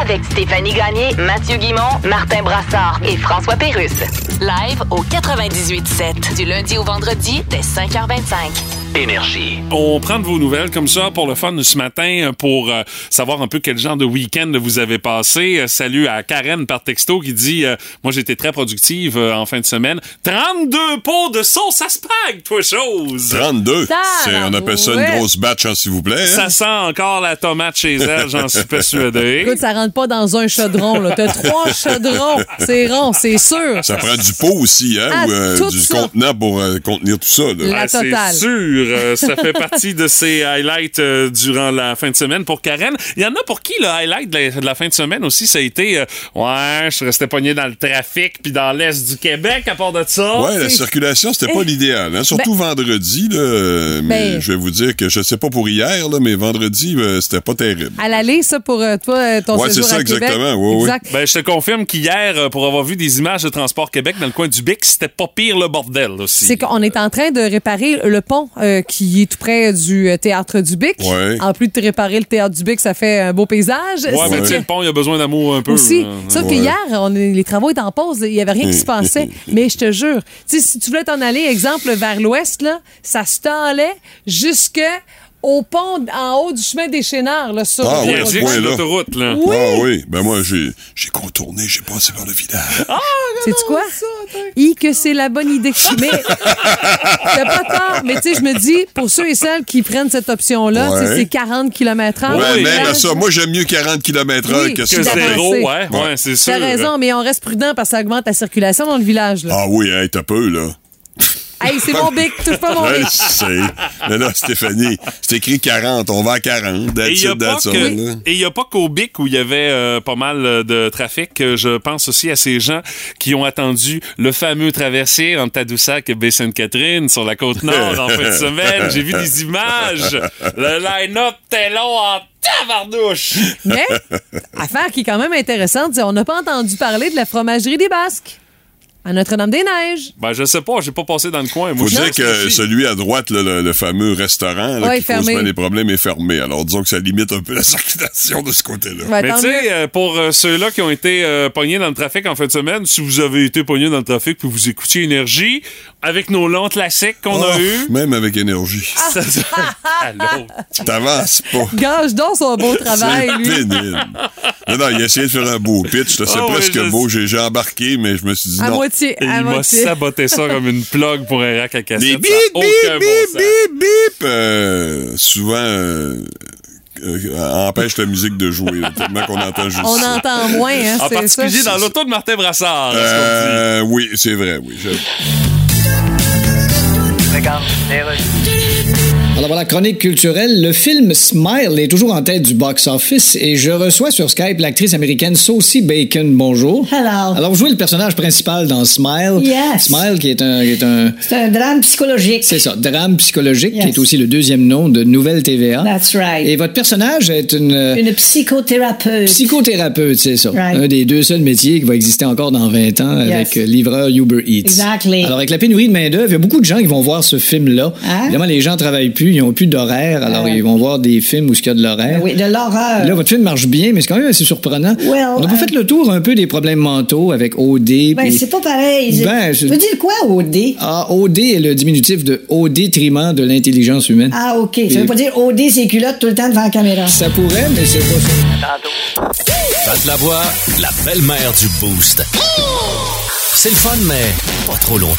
avec Stéphanie Gagné, Mathieu Guimont, Martin Brassard et François Pérusse. Live au 98.7 du lundi au vendredi dès 5h25. Énergie. On prend de vos nouvelles comme ça pour le fun de ce matin pour euh, savoir un peu quel genre de week-end vous avez passé. Euh, salut à Karen par texto qui dit euh, Moi, j'étais très productive euh, en fin de semaine. 32 pots de sauce à spag, toi, chose! 32. C'est- on appelle ça une grosse batch, hein, s'il vous plaît. hein? Ça sent encore la tomate chez elle, j'en suis persuadé. Écoute, ça rentre pas dans un chaudron. là. T'as trois chaudrons. C'est rond, c'est sûr. Ça prend du pot aussi, hein, Ah, ou euh, tout du ça. contenant pour euh, contenir tout ça. là. La Ah, c'est totale. sûr, euh, ça fait partie de ces highlights euh, durant la fin de semaine pour Karen. Il y en a pour qui le highlight de la, de la fin de semaine aussi, ça a été euh, ouais, je restais pogné dans le trafic puis dans l'est du Québec à part de ça. Ouais, la circulation, c'était pas l'idéal. Hein? Surtout vendredi, là. euh, Mais Ben- je vais vous dire que je sais pas pour hier, là, mais vendredi, c'était pas terrible. À l'aller, ça, pour euh, toi, ton Ouais, séjour c'est ça, à exactement. Ouais. exact. Ben, je te confirme qu'hier, pour avoir vu des images de Transport Québec dans le coin du Bic, c'était pas pire le bordel aussi. C'est qu'on est en train de réparer le pont euh, qui est tout près du euh, théâtre du Bic. Ouais. En plus de réparer le théâtre du Bic, ça fait un beau paysage. Ouais, mais tu sais, le pont, il a besoin d'amour un peu. aussi. là. Sauf que Ouais. hier, on est- les travaux étaient en pause. Il n'y avait rien qui se passait. Mais je te jure, si tu voulais t'en aller, exemple, vers l'ouest, là, ça se tendait jusque au pont en haut du chemin des Chénards. Là, sur Ah oui, l'autoroute, là. Oui. Ah oui. Ben moi, j'ai j'ai contourné, j'ai passé par le village. Sais-tu quoi? I, que c'est la bonne idée. Mais t'as pas tort. Mais tu sais, je me dis, pour ceux et celles qui prennent cette option-là, Ouais. c'est 40 km/h. Ouais, le même à village. ça. Moi, j'aime mieux 40 km heure Oui, que que ça. zéro, ouais. Ouais, c'est sûr. T'as raison, mais on reste prudent parce que ça augmente la circulation dans le village. Là. Ah oui, hey, t'as peu, là. Hey, c'est mon bic, touche pas mon Je bic. sais. Mais là, Stéphanie, c'est écrit 40. On va à 40. That's Et il n'y a, pas a qu'au Bic où il y avait euh, pas mal euh, de trafic. Euh, Je pense aussi à ces gens qui ont attendu le fameux traversier entre Tadoussac et Baie-Sainte-Catherine sur la côte nord en fin de semaine. J'ai vu des images. Le line-up était long en tabarnouche. Mais, affaire qui est quand même intéressante, on n'a pas entendu parler de la fromagerie des Basques à Notre-Dame-des-Neiges. Ben, je sais pas, j'ai pas passé dans le coin. Moi, Faut je dire que celui à droite, là, le, le fameux restaurant là, Ouais, qui bien des problèmes, est fermé. Alors, disons que ça limite un peu la circulation de ce côté-là. Ouais, Mais tu sais, euh, pour euh, ceux-là qui ont été euh, pognés dans le trafic en fin de semaine, si vous avez été pognés dans le trafic puis vous écoutiez Énergie, avec nos longs classiques qu'on a Oh, eus, Même avec énergie. ça- ça- Allô? T'avances pas. Gage donc son beau travail, C'est lui. pénible. Non, non, il a essayé de faire un beau pitch. C'est ouais, presque je beau. J'ai embarqué, mais je me suis dit À non. moitié, Et à il m'a moitié. saboté ça comme une plug pour un rack à cassette. Ça bip, bip, bon bip, bip, bip, euh, souvent euh, euh, empêche la musique de jouer, là, tellement qu'on entend juste On ça. entend moins, hein, En particulier ça. dans l'auto de Martin Brassard. là, ce qu'on dit? Euh, oui, c'est vrai, oui. Je- Regarde les rues. Alors voilà, chronique culturelle. Le film Smile est toujours en tête du box-office et je reçois sur Skype l'actrice américaine Saucy Bacon. Bonjour. Hello. Alors, vous jouez le personnage principal dans Smile. Yes. Smile, qui est un. qui est un C'est un drame psychologique. c'est ça, drame psychologique, qui est aussi le deuxième nom de Nouvelle TVA. That's right. Et votre personnage est une. euh, Une psychothérapeute. Psychothérapeute, c'est ça. Right. Un des deux seuls métiers qui va exister encore dans 20 ans avec Yes. euh, livreur Uber Eats. Exactly. Alors, avec la pénurie de main-d'œuvre, il y a beaucoup de gens qui vont voir ce film-là. Hein? Évidemment, les gens travaillent plus, ils n'ont plus d'horaire, alors Ouais. ils vont voir des films où il y a de l'horaire. Oui, de l'horreur. Là, votre film marche bien, mais c'est quand même assez surprenant. Well, On n'a pas euh, fait le tour un peu des problèmes mentaux avec OD. Ben, c'est pas pareil. Ben, tu je- veux dire quoi, OD? Ah, OD est le diminutif de au détriment de l'intelligence humaine. Ah, OK. Ça veut pas dire OD ses culottes tout le temps devant la caméra. Ça pourrait, mais c'est pas ça. Pat la voix, la belle-mère du Boost. C'est le fun, mais pas trop longtemps.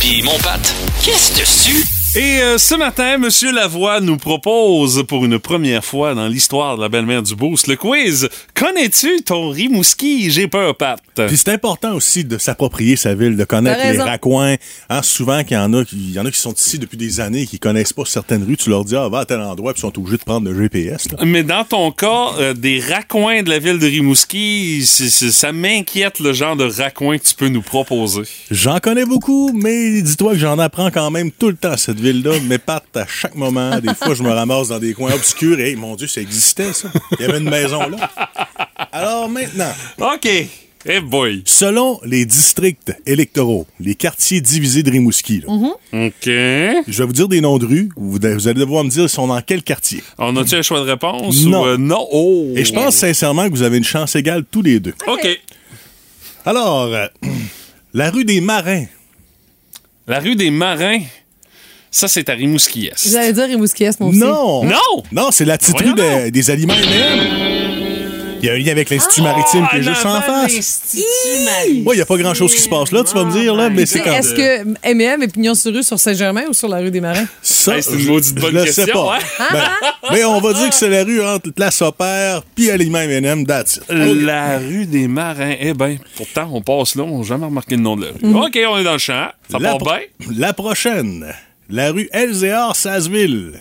Puis mon Pat, qu'est-ce dessus? Et euh, ce matin, Monsieur Lavoie nous propose pour une première fois dans l'histoire de la belle-mère du Boost le quiz Connais-tu ton Rimouski? J'ai peur, Pat. Puis c'est important aussi de s'approprier sa ville, de connaître les raccoins. Hein, souvent, qu'il y en a, qui- il y en a qui sont ici depuis des années et qui connaissent pas certaines rues, tu leur dis ah va à tel endroit puis ils sont obligés de prendre le GPS. là. Mais dans ton cas, euh, des raccoins de la ville de Rimouski, ça m'inquiète le genre de raccoins que tu peux nous proposer. J'en connais beaucoup, mais dis-toi que j'en apprends quand même tout le temps à cette ville-là. Mes pattes à chaque moment. Des fois, je me ramasse dans des coins obscurs. Et mon Dieu, ça existait ça. Il y avait une maison là. Alors maintenant. OK. Eh boy. Selon les districts électoraux, les quartiers divisés de Rimouski, là, OK. je vais vous dire des noms de rues. Vous, vous allez devoir me dire ils sont dans quel quartier. On a-tu un choix de réponse? Non. Ou, euh, non? Oh. Et je pense sincèrement que vous avez une chance égale tous les deux. OK. Alors, euh, la rue des Marins. La rue des Marins, ça, c'est à Rimouski-Est. J'allais dire Rimouski-Est, moi aussi. Non! Non! Non, c'est la petite rue Voyons de- des aliments M&M. Il y a un lien avec l'Institut maritime qui est juste en face. Oui, il n'y a pas grand-chose qui se passe là, tu vas me dire, là, mais c'est quand Est-ce que M&M est pignon sur rue sur Saint-Germain ou sur la rue des Marins? Ça, Hey, c'est une je- maudite je bonne le question, sais pas. hein? Ben, mais on va dire que c'est la rue entre Place Opère puis Aliment M&M, that's it. La rue des Marins. Eh ben, pourtant, on passe là, on n'a jamais remarqué le nom de la rue. OK, on est dans le champ. Ça la, part bien? la prochaine, la rue Elzéar Sasseville.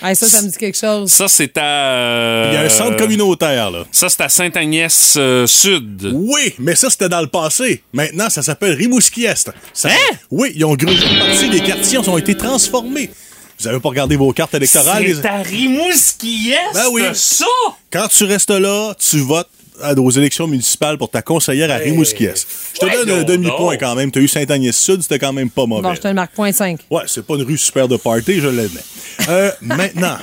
Ah, ça, ça me dit quelque chose. Ça, c'est à... Il y a un centre communautaire, là. Ça, c'est à Sainte-Agnès-Sud. Oui, mais ça, c'était dans le passé. Maintenant, ça s'appelle Rimouski-Est. Ça- Hein? Oui, ils ont grugé une partie des quartiers, ils ont été transformés. Vous avez pas regardé vos cartes électorales? les- C'est à Rimouski-Est, Ben oui. ça! Quand tu restes là, tu votes à- aux élections municipales pour ta conseillère à Rimouski-Est. Je te donne un demi-point quand même. Tu as eu Saint-Agnès-Sud, c'était quand même pas mauvais. Bon, je te le marque point 5. Ouais, c'est pas une rue super de party, je l'admets. Euh, maintenant,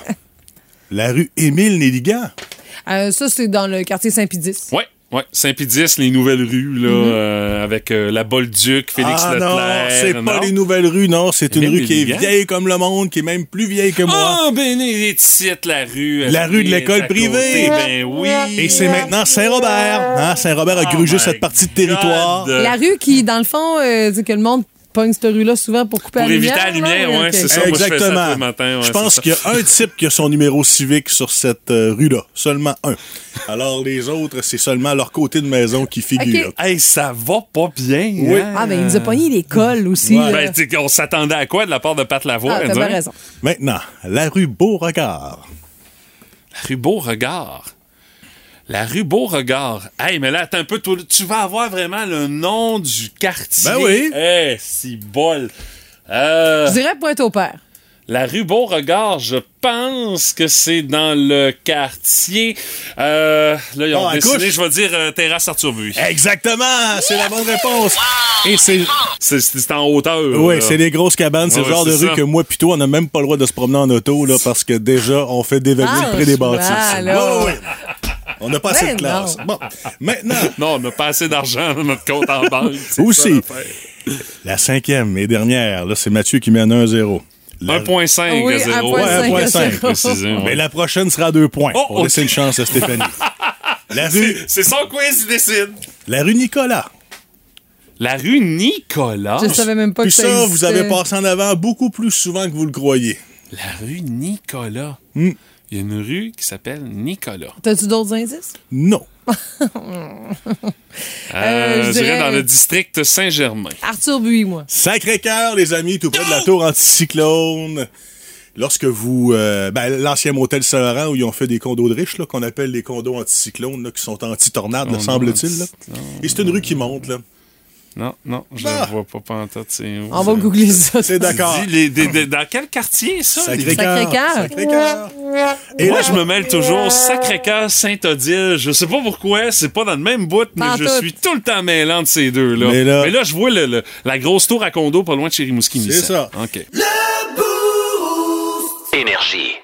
la rue Émile Néligan. Euh, ça, c'est dans le quartier Saint-Pédis. Ouais, ouais. Saint-Pédis, les nouvelles rues, là, euh, avec euh, la Bolduc, Félix ah Leclerc. non, c'est pas les nouvelles rues, non. C'est une rue qui est vieille comme le monde, qui est même plus vieille que moi. Ah, ben, il est ici, la rue. La rue de l'école privée. Ben oui. Et c'est maintenant Saint-Robert. Hein? Saint-Robert a Oh grugé cette partie de territoire. God. La rue qui, dans le fond, euh, dit que le monde pogne cette rue-là souvent pour couper Pour la éviter lumière. la lumière, là? ouais, Ok. c'est ça. moi, je fais ça Exactement. matins, ouais, je pense qu'il y a un type qui a son numéro civique sur cette euh, rue-là. Seulement un. Alors les autres, c'est seulement leur côté de maison qui figure. Ok. Hey, ça va pas bien. Oui. hein? Ah, ben, il nous a pogné l'école aussi. Ouais. Ben, on s'attendait à quoi de la part de Pat Lavoie? ah, t'as bien raison. Maintenant, la rue Beauregard. La rue Beauregard. La rue Beauregard. Hey, mais là, attends un peu. toi, Tu vas avoir vraiment le nom du quartier. Ben oui. Eh, si bol. Euh, Je dirais Pointe-au-Père. la rue Beauregard, je pense que c'est dans le quartier. Euh, là, ils ont Bon, à dessiné, couche. je vais dire euh, Terrasse Arthur Buis. Exactement, c'est la bonne réponse. Et c'est C'est- C'est en hauteur. oui, c'est des grosses cabanes, c'est Ouais, le genre de rue ça. que moi toi, on n'a même pas le droit de se promener en auto là parce que déjà on fait dévaluer Ah, le prix des bâtisses. ah, là. On n'a pas assez de classe. Bon, maintenant, Non, on n'a pas assez d'argent dans notre compte en banque. Aussi. la cinquième et dernière, là c'est Mathieu qui mène 1-0. La- 1.5 Oui, à 0. 1.5 Ouais, à 1.5, zéro. précisément. Mais la prochaine sera à deux points. Oh, On ok. laisse une chance à Stéphanie. la rue, C'est son quiz qui décide. la rue Nicolas. La rue Nicolas. Je savais même pas Puis que ça ça, existait. vous avez passé en avant beaucoup plus souvent que vous le croyez. La rue Nicolas. Hmm. Il y a une rue qui s'appelle Nicolas. T'as-tu d'autres indices? Non. Euh, je je dirais dans le district Saint-Germain. Arthur Buis, moi. Sacré-Cœur, les amis, tout près de la tour anticyclone. Lorsque vous... euh, ben, l'ancien motel Saint-Laurent où ils ont fait des condos de riches, là, qu'on appelle les condos anticyclones, là, qui sont anti-tornades, semble-t-il. Et c'est une rue qui monte, là. Non, non, je Ah. ne vois pas pantoute. C'est où, On va googler ça. C'est d'accord. Dans quel quartier, ça? Sacré-Cœur. Sacré-Cœur. Et là, je me mêle toujours Sacré-Cœur, Saint-Odile. Je sais pas pourquoi, c'est pas dans le même bout, mais je suis tout le temps mêlant de ces deux-là. Mais là- je vois le- le- la grosse tour à condo pas loin de chez Rimouski. C'est ça. OK. Énergie.